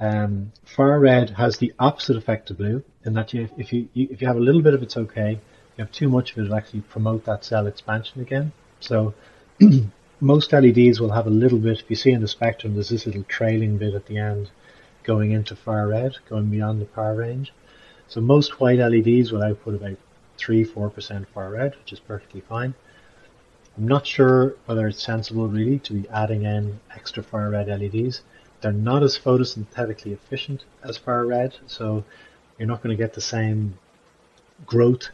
S3: Um, far red has the opposite effect to blue in that you, if you, you if you have a little bit of it's okay. You have too much of it, it'll actually promote that cell expansion again. So most LEDs will have a little bit, if you see in the spectrum, there's this little trailing bit at the end going into far red, going beyond the power range. So most white LEDs will output about 3-4% far red, which is perfectly fine. I'm not sure whether it's sensible really to be adding in extra far red LEDs. They're not as photosynthetically efficient as far red, so you're not going to get the same growth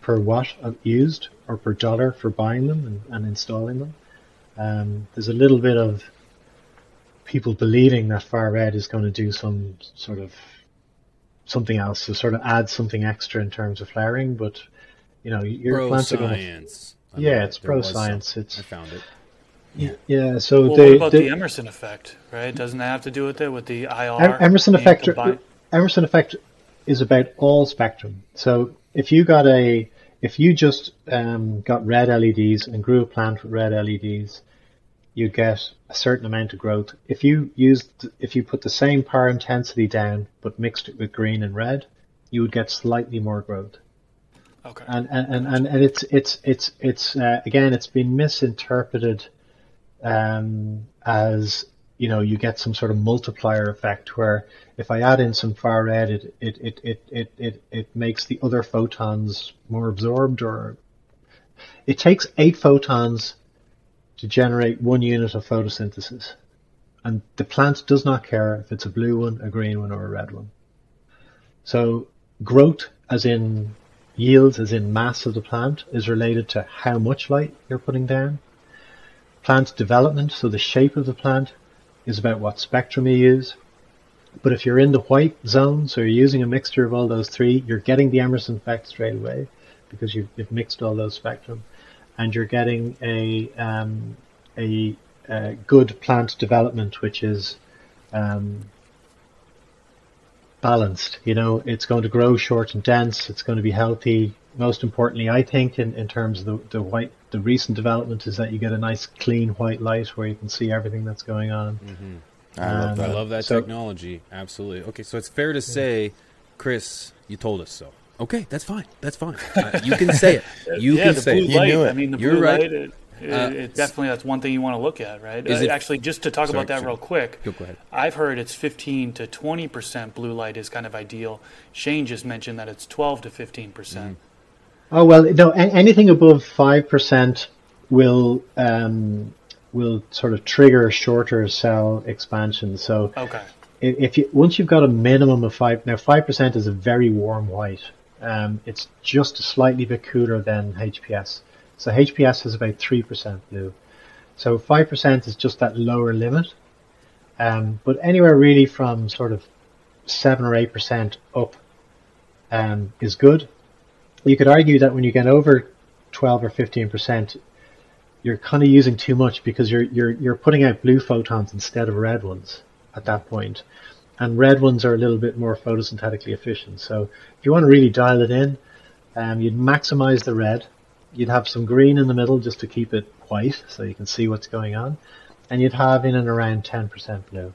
S3: per watt used or per dollar for buying them and, and installing them. Um, there's a little bit of people believing that far red is going to do some sort of something else to sort of add something extra in terms of flowering, but you know your
S5: pro
S3: plants are going to yeah, it's bro science. It's
S5: I found it.
S3: yeah. yeah so
S4: Well,
S3: they,
S4: what about
S3: they,
S4: the Emerson effect, right? Doesn't that have to do with it, with the IR?
S3: Emerson effect.
S4: combined?
S3: Emerson effect is about all spectrum. So if you got a, if you just um, got red LEDs and grew a plant with red LEDs, you'd get a certain amount of growth. If you used, if you put the same power intensity down but mixed it with green and red, you would get slightly more growth.
S4: Okay.
S3: And and, and, and and it's it's it's it's uh, again it's been misinterpreted um, as you know you get some sort of multiplier effect where if I add in some far red it it it it it, it, it makes the other photons more absorbed or it takes eight photons to generate one unit of photosynthesis and the plant does not care if it's a blue one, a green one, or a red one. So growth, as in yields, as in mass of the plant, is related to how much light you're putting down. Plant development, so the shape of the plant, is about what spectrum you use. But if you're in the white zone, so you're using a mixture of all those three, you're getting the Emerson effect straight away because you've, you've mixed all those spectrum, and you're getting a um, a, a good plant development, which is um, balanced. You know, it's going to grow short and dense. It's going to be healthy. Most importantly, I think, in, in terms of the, the white, the recent development is that you get a nice clean white light where you can see everything that's going on.
S2: I love
S3: Um,
S2: that.
S5: I love that
S3: So-
S5: technology. Absolutely. Okay, so it's fair to say, Chris, you told us so. Okay, that's fine. That's fine. Uh, you can say it. You
S4: yeah,
S5: can say
S4: blue
S5: it.
S2: You knew it.
S4: I mean, the
S5: You're
S4: blue
S5: right.
S4: light. It, it,
S5: Uh,
S4: it definitely that's one thing you want to look at, right?
S5: Is
S4: Uh,
S5: it-
S4: Actually, just to talk
S5: Sorry,
S4: about that
S5: sorry.
S4: real quick,
S5: Go- go ahead.
S4: I've heard it's 15 to 20 percent blue light is kind of ideal. Shane just mentioned that it's 12 to 15 percent.
S3: Oh well, no. a- Anything above five percent will um, will sort of trigger shorter cell expansion. So
S4: Okay.
S3: if you once you've got a minimum of five, now five percent is a very warm white. Um, it's just a slightly bit cooler than HPS. So HPS is about three percent blue. So five percent is just that lower limit. Um, but anywhere really from sort of seven or eight percent up um, is good. You could argue that when you get over twelve or fifteen percent, you're kind of using too much because you're you're you're putting out blue photons instead of red ones at that point, and red ones are a little bit more photosynthetically efficient. So if you want to really dial it in, um, you'd maximize the red. You'd have some green in the middle just to keep it white, so you can see what's going on, and you'd have in and around ten percent blue.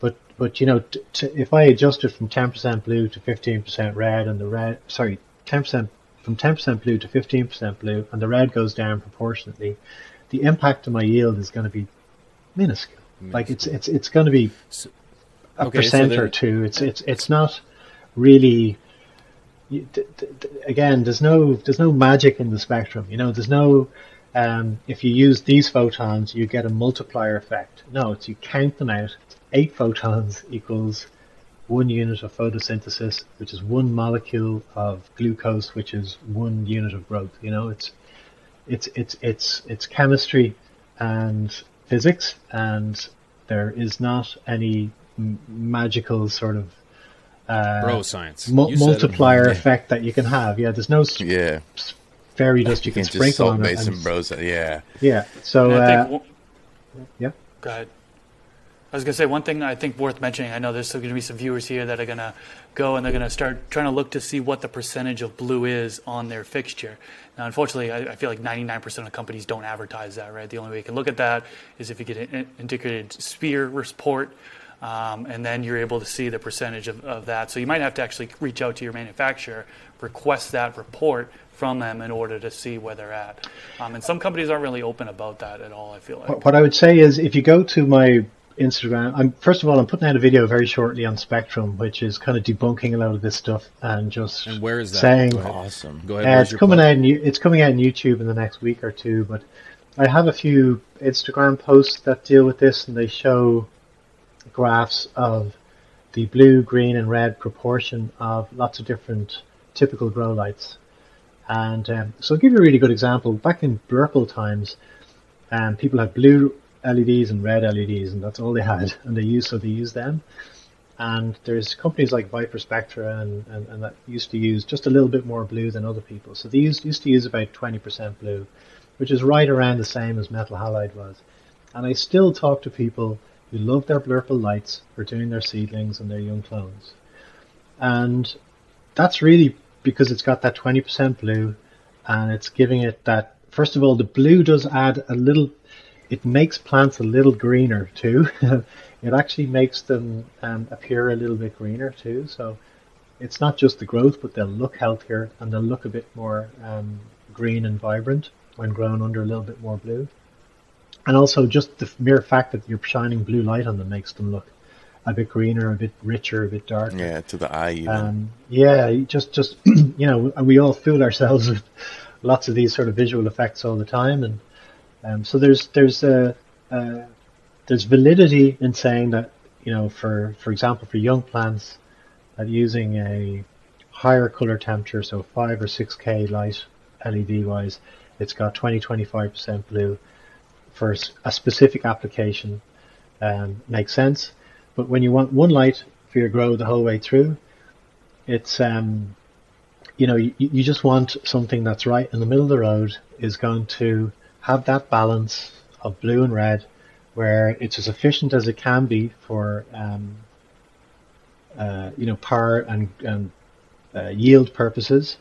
S3: But but you know, if I adjust it from ten percent blue to fifteen percent red, and the red sorry ten percent from ten percent blue to fifteen percent blue, and the red goes down proportionately, the impact on my yield is going to be minuscule. Like it's it's it's going to be a
S5: okay,
S3: percent
S5: then-
S3: or two. It's it's it's not really. again, there's no there's no magic in the spectrum. You know, there's no um, if you use these photons, you get a multiplier effect. No, it's you count them out. Eight photons equals one unit of photosynthesis, which is one molecule of glucose, which is one unit of growth. You know, it's it's it's it's it's chemistry and physics, and there is not any magical sort of uh,
S5: Bro science.
S3: mu-
S5: You said it.
S3: multiplier effect that you can have. Yeah, there's no s-
S2: Yeah.
S3: fairy dust you can
S2: Can't just
S3: sprinkle
S2: salt
S3: on it.
S2: base
S3: and-
S2: and bros. Yeah.
S3: yeah. So uh,
S4: think, one-
S3: yeah.
S4: go ahead. I was gonna say one thing I think worth mentioning. I know there's still going to be some viewers here that are gonna go and they're gonna start trying to look to see what the percentage of blue is on their fixture. Now, unfortunately, I, I feel like 99% of companies don't advertise that. Right, the only way you can look at that is if you get an integrated sphere report. Um, and then you're able to see the percentage of, of that. So you might have to actually reach out to your manufacturer, request that report from them in order to see where they're at. Um, and some companies aren't really open about that at all. I feel like.
S3: What what I would say is, if you go to my Instagram, I'm first of all, I'm putting out a video very shortly on Spectrum, which is kind of debunking a lot of this stuff and just
S5: And where is that?
S3: saying
S5: Go ahead.
S2: Awesome.
S5: Go ahead.
S3: Uh, it's coming
S5: plug?
S3: out. In, it's coming out on YouTube in the next week or two. But I have a few Instagram posts that deal with this, and they show graphs of the blue, green, and red proportion of lots of different typical grow lights. And um, so, I'll give you a really good example. Back in Blurple times, um, people had blue LEDs and red LEDs, and that's all they had, and they used so they used them. And there's companies like ViparSpectra and, and, and that used to use just a little bit more blue than other people. So they used to use about 20% blue, which is right around the same as metal halide was. And I still talk to people who love their Blurple lights for doing their seedlings and their young clones. And that's really because it's got that 20% blue and it's giving it that, first of all, the blue does add a little, it makes plants a little greener too. it actually makes them um, appear a little bit greener too. So it's not just the growth, but they'll look healthier and they'll look a bit more um, green and vibrant when grown under a little bit more blue. And also just the mere fact that you're shining blue light on them makes them look a bit greener, a bit richer, a bit darker.
S2: Yeah, to the eye even.
S3: Um, yeah, just just you know, we all fool ourselves with lots of these sort of visual effects all the time, and um, so there's there's a, uh, there's validity in saying that you know, for for example, for young plants, that using a higher color temperature, so five or six K light LED wise, it's got 20 25 percent blue for a specific application um, makes sense. But when you want one light for your grow the whole way through, it's um, you know you, you just want something that's right in the middle of the road is going to have that balance of blue and red, where it's as efficient as it can be for um, uh, you know power and, and uh, yield purposes,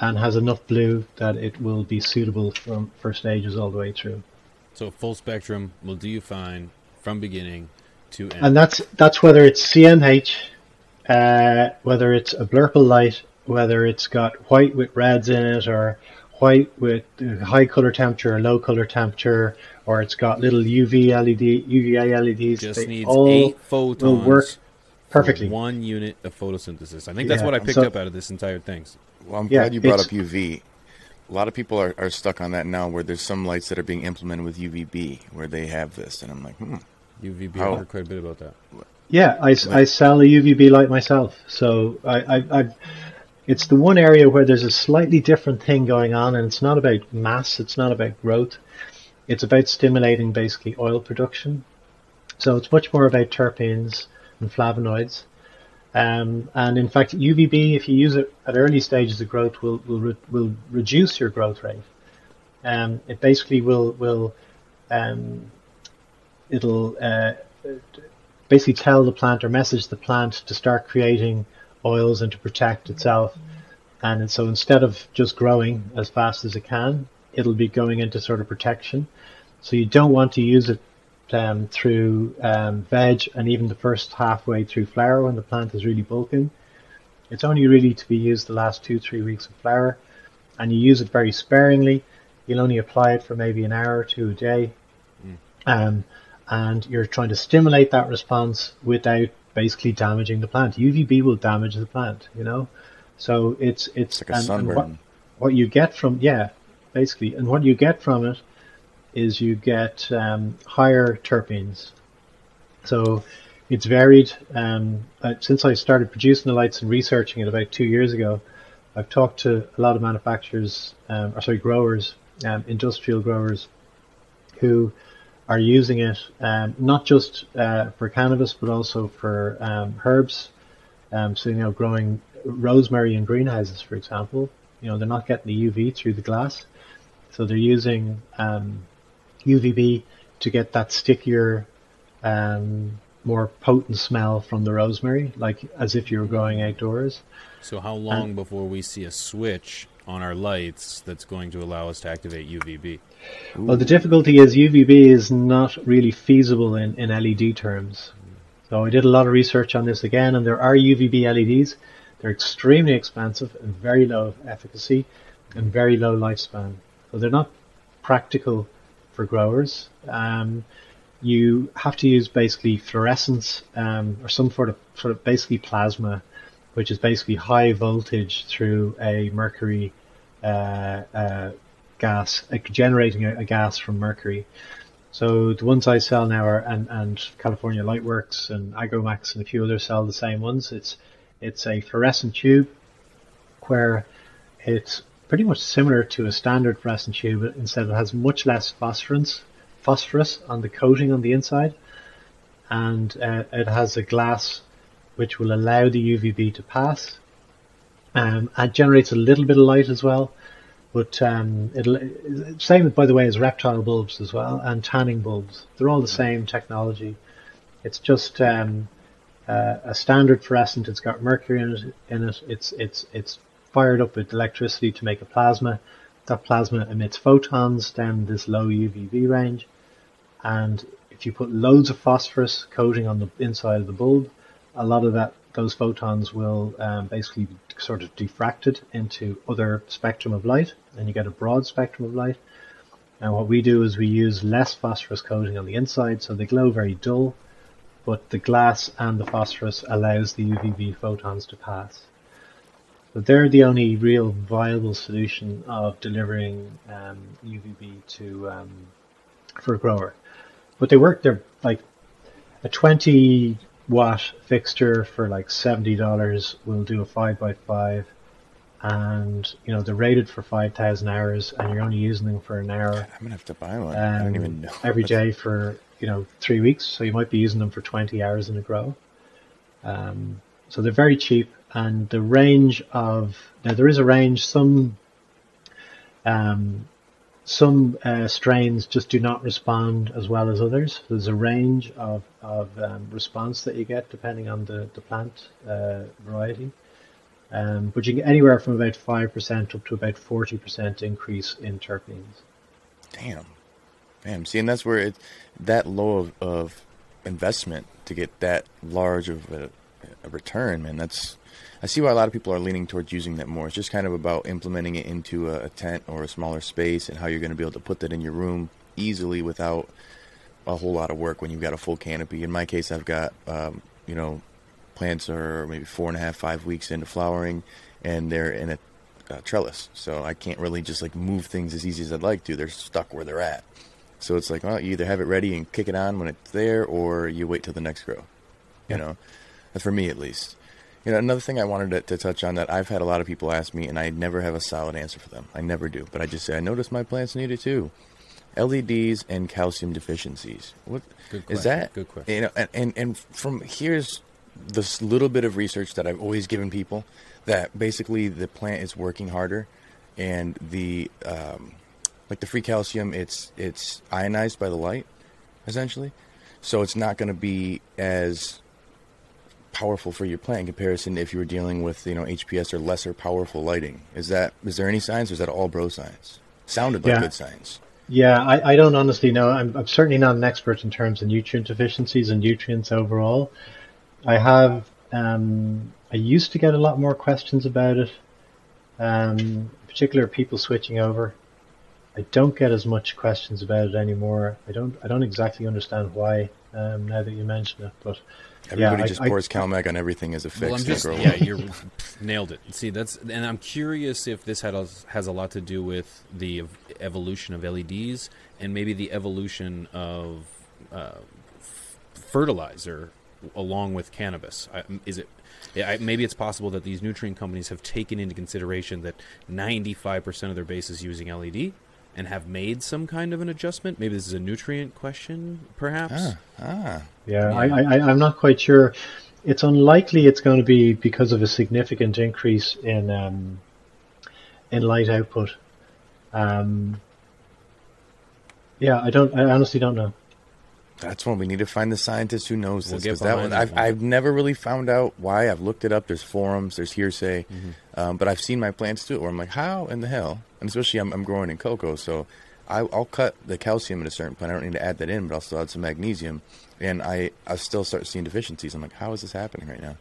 S3: and has enough blue that it will be suitable from for stages all the way through.
S5: So full spectrum will do you fine from beginning to end.
S3: And that's that's whether it's CMH, uh, whether it's a blurple light, whether it's got white with reds in it, or white with uh, high color temperature or low color temperature, or it's got little UV LED, UVA LEDs.
S5: Just
S3: they
S5: needs
S3: all
S5: eight
S3: will
S5: photons
S3: work perfectly.
S5: one unit of photosynthesis. I think that's
S3: Yeah,
S5: what I picked
S3: so-
S5: up out of this entire thing.
S2: Well, I'm
S3: Yeah,
S2: glad you brought up UV. A lot of people are, are stuck on that now, where there's some lights that are being implemented with UVB, where they have this, and I'm like, hmm.
S5: UVB,
S2: How-
S5: I heard quite a bit about that.
S3: Yeah, I I sell a UVB light myself, so I, I, I, it's the one area where there's a slightly different thing going on, and it's not about mass, it's not about growth, it's about stimulating basically oil production. So it's much more about terpenes and flavonoids. Um, and in fact, UVB, if you use it at early stages of growth, will will re- will reduce your growth rate. Um, it basically will will um, it'll uh, basically tell the plant or message the plant to start creating oils and to protect itself. And so instead of just growing as fast as it can, it'll be going into sort of protection. So you don't want to use it um, through um, veg and even the first halfway through flower when the plant is really bulking. It's only really to be used the last two, three weeks of flower. And you use it very sparingly. You'll only apply it for maybe an hour or two a day. Um, and you're trying to stimulate that response without basically damaging the plant. UVB will damage the plant, you know. So it's it's,
S2: It's like a
S3: and- and what, what you get from yeah, basically, and what you get from it is you get um, higher terpenes. So it's varied. Um, since I started producing the lights and researching it about two years ago, I've talked to a lot of manufacturers, um, or sorry, growers, um, industrial growers, who are using it um, not just uh, for cannabis but also for um, herbs. So you know, growing rosemary in greenhouses, for example, you know they're not getting the UV through the glass, so they're using um, UVB to get that stickier, um, more potent smell from the rosemary, like as if you were growing outdoors.
S5: So how long before we see a switch on our lights that's going to allow us to activate UVB?
S3: Well, the difficulty is UVB is not really feasible in, in LED terms. So I did a lot of research on this again, and there are UVB LEDs. They're extremely expensive and very low efficacy and very low lifespan. So they're not practical for growers. Um, you have to use basically fluorescence um, or some sort of sort of basically plasma, which is basically high voltage through a mercury uh, uh, gas, uh, generating a, a gas from mercury. So the ones I sell now are and, and California Lightworks and Agromax and a few others sell the same ones. It's it's a fluorescent tube where it's pretty much similar to a standard fluorescent tube, instead it has much less phosphorus phosphorus on the coating on the inside, and uh, it has a glass which will allow the UVB to pass. Um, and generates a little bit of light as well, but um, it'll same by the way as reptile bulbs as well and tanning bulbs. They're all the same technology. It's just um, uh, a standard fluorescent. It's got mercury in it. In it, it's it's it's fired up with electricity to make a plasma. That plasma emits photons down this low UVB range, and if you put loads of phosphorus coating on the inside of the bulb, a lot of that those photons will um, basically be sort of diffracted into other spectrum of light, and you get a broad spectrum of light. And what we do is we use less phosphorus coating on the inside, so they glow very dull, but the glass and the phosphorus allows the UVB photons to pass. But they're the only real viable solution of delivering um, UVB to um, for a grower. But they work. They're like a 20 watt fixture for like seventy dollars will do a five by five, and you know they're rated for five thousand hours, and you're only using them for an hour
S2: I'm gonna have to buy one. I don't
S3: um,
S2: even know.
S3: every day for you know three weeks. So you might be using them for twenty hours in a grow. Um, so they're very cheap, and the range of now there is a range. Some um, some uh, strains just do not respond as well as others. There's a range of, of um, response that you get depending on the, the plant uh, variety. Um, but you get anywhere from about 5% up to about 40% increase in terpenes.
S2: Damn. Damn. See, and that's where it that low of, of investment to get that large of a, a return, man. That's I see why a lot of people are leaning towards using that more. It's just kind of about implementing it into a, a tent or a smaller space and how you're going to be able to put that in your room easily without a whole lot of work when you've got a full canopy. In my case, I've got um, you know plants are maybe four and a half, five weeks into flowering, and they're in a uh, trellis, so I can't really just like move things as easy as I'd like to. They're stuck where they're at. So it's like, well, you either have it ready and kick it on when it's there, or you wait till the next grow. You know, That's for me at least. You know, another thing I wanted to, to touch on that I've had a lot of people ask me, and I never have a solid answer for them. I never do, but I just say I noticed my plants need it too. LEDs and calcium deficiencies. What
S5: Good
S2: is that?
S5: Good question.
S2: You know, and, and and from here's this little bit of research that I've always given people that basically the plant is working harder, and the um, like the free calcium, it's it's ionized by the light, essentially, so it's not going to be as powerful for your plant in comparison if you were dealing with you know HPS or lesser powerful lighting. Is that is there any science or is that all bro science? Sounded like
S3: Yeah.
S2: good science.
S3: Yeah, I, I don't honestly know. I'm, I'm certainly not an expert in terms of nutrient deficiencies and nutrients overall. I have, um, I used to get a lot more questions about it, um, in particular people switching over. I don't get as much questions about it anymore. I don't, I don't exactly understand why, um, now that you mention it, but
S2: Everybody
S3: I-
S2: just
S3: I-
S2: pours CalMag on everything as a fix.
S5: Well, I'm just yeah, you're nailed it. See, that's and I'm curious if this had a, has a lot to do with the evolution of LEDs and maybe the evolution of uh, f- fertilizer along with cannabis. I, is it? I, maybe it's possible that these nutrient companies have taken into consideration that 95% of their base is using LED and have made some kind of an adjustment. Maybe this is a nutrient question, perhaps.
S2: Ah, ah.
S3: Yeah, I, I, I'm not quite sure. It's unlikely it's going to be because of a significant increase in um, in light output. Um, yeah, I don't. I honestly don't know.
S2: That's when we need to find the scientist who knows
S5: We'll
S2: this. Because that one, I've. I've never really found out why. I've looked it up. There's forums, there's hearsay,
S5: Mm-hmm.
S2: um, but I've seen my plants do it. Where I'm like, how in the hell? And especially I'm, I'm growing in coco, so I, I'll cut the calcium at a certain point. I don't need to add that in, but I'll still add some magnesium, and I I still start seeing deficiencies. I'm like, how is this happening right now?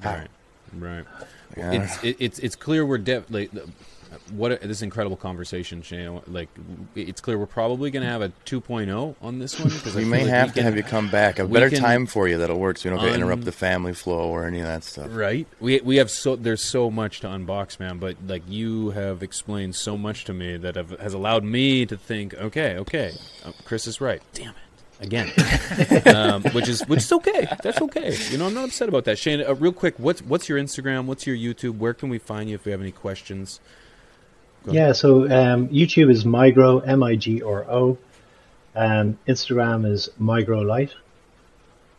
S2: How?
S5: Right, right.
S2: Yeah.
S5: It's it, it's it's clear we're def- like what a, this incredible conversation, Shane. Like it's clear we're probably going to have a 2.0 on this one because
S2: We may have to have you come back. A better
S5: can-
S2: time for you that'll work, so you don't
S5: Un-
S2: interrupt the family flow or any of that stuff.
S5: Right. We we have so there's so much to unbox, man. But like you have explained so much to me that have, has allowed me to think, okay, okay, uh, Chris is right. Damn it. Again, um, which is which is okay. That's okay. You know, I'm not upset about that. Shane, uh, real quick, what's what's your Instagram? What's your YouTube? Where can we find you if we have any questions?
S3: Yeah, so um, YouTube is Migro, M I G R O. Um, Instagram is Migro Light.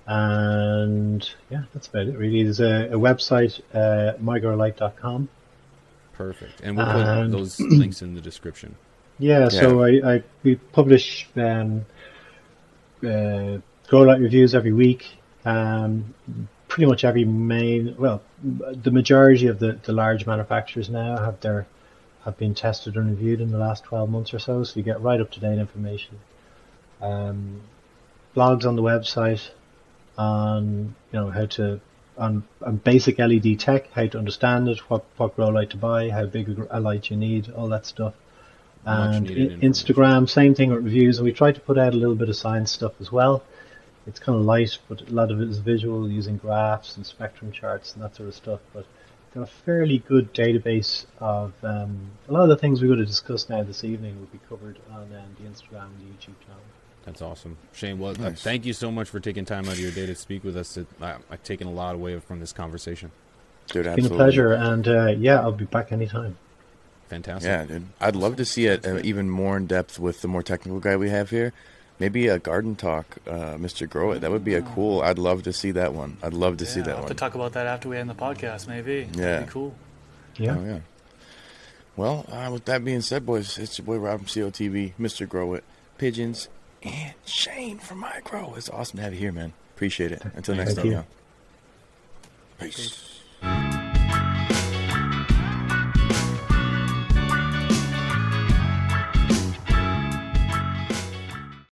S3: And yeah, that's about it really. There's a, a website, uh, migrolight.com.
S5: Perfect. And we'll put those links in the description.
S3: Yeah, so I, I we publish um, uh, grow light reviews every week. Um, pretty much every main, well, the majority of the, the large manufacturers now have their have been tested and reviewed in the last twelve months or so. So you get right up to date information. Um, blogs on the website on you know how to on, on basic LED tech, how to understand it, what what grow light to buy, how big a, light you need, all that stuff and
S5: needed
S3: I-
S5: information.
S3: Instagram, same thing with reviews. And we try to put out a little bit of science stuff as well. It's kind of light, but a lot of it is visual, using graphs and spectrum charts and that sort of stuff. But got a fairly good database of um, a lot of the things we're going to discuss now this evening will be covered on um, the Instagram and the YouTube channel.
S5: That's awesome, Shane. Well, uh, thank you so much for taking time out of your day to speak with us. It, I, I've taken a lot away from this conversation.
S2: Dude,
S3: Been
S2: absolutely.
S3: a pleasure, and uh, yeah, I'll be back anytime.
S5: Fantastic.
S2: Yeah, dude. I'd love to see it uh, even more in depth with the more technical guy we have here. Maybe a garden talk, uh, Mr. Grow It. That would be a cool. I'd love to see that one. I'd love to see that
S4: I'll have
S2: one.
S4: to talk about that after we end the podcast, maybe.
S2: Yeah.
S4: That'd be cool.
S3: Yeah,
S2: Oh yeah. Well, uh, with that being said, boys, it's your boy Rob from COTV, Mr. Grow It, Pigeons, and Shane from Migro. It's awesome to have you here, man. Appreciate it. Until next
S3: Thank
S2: time,
S3: you.
S2: y'all. Peace.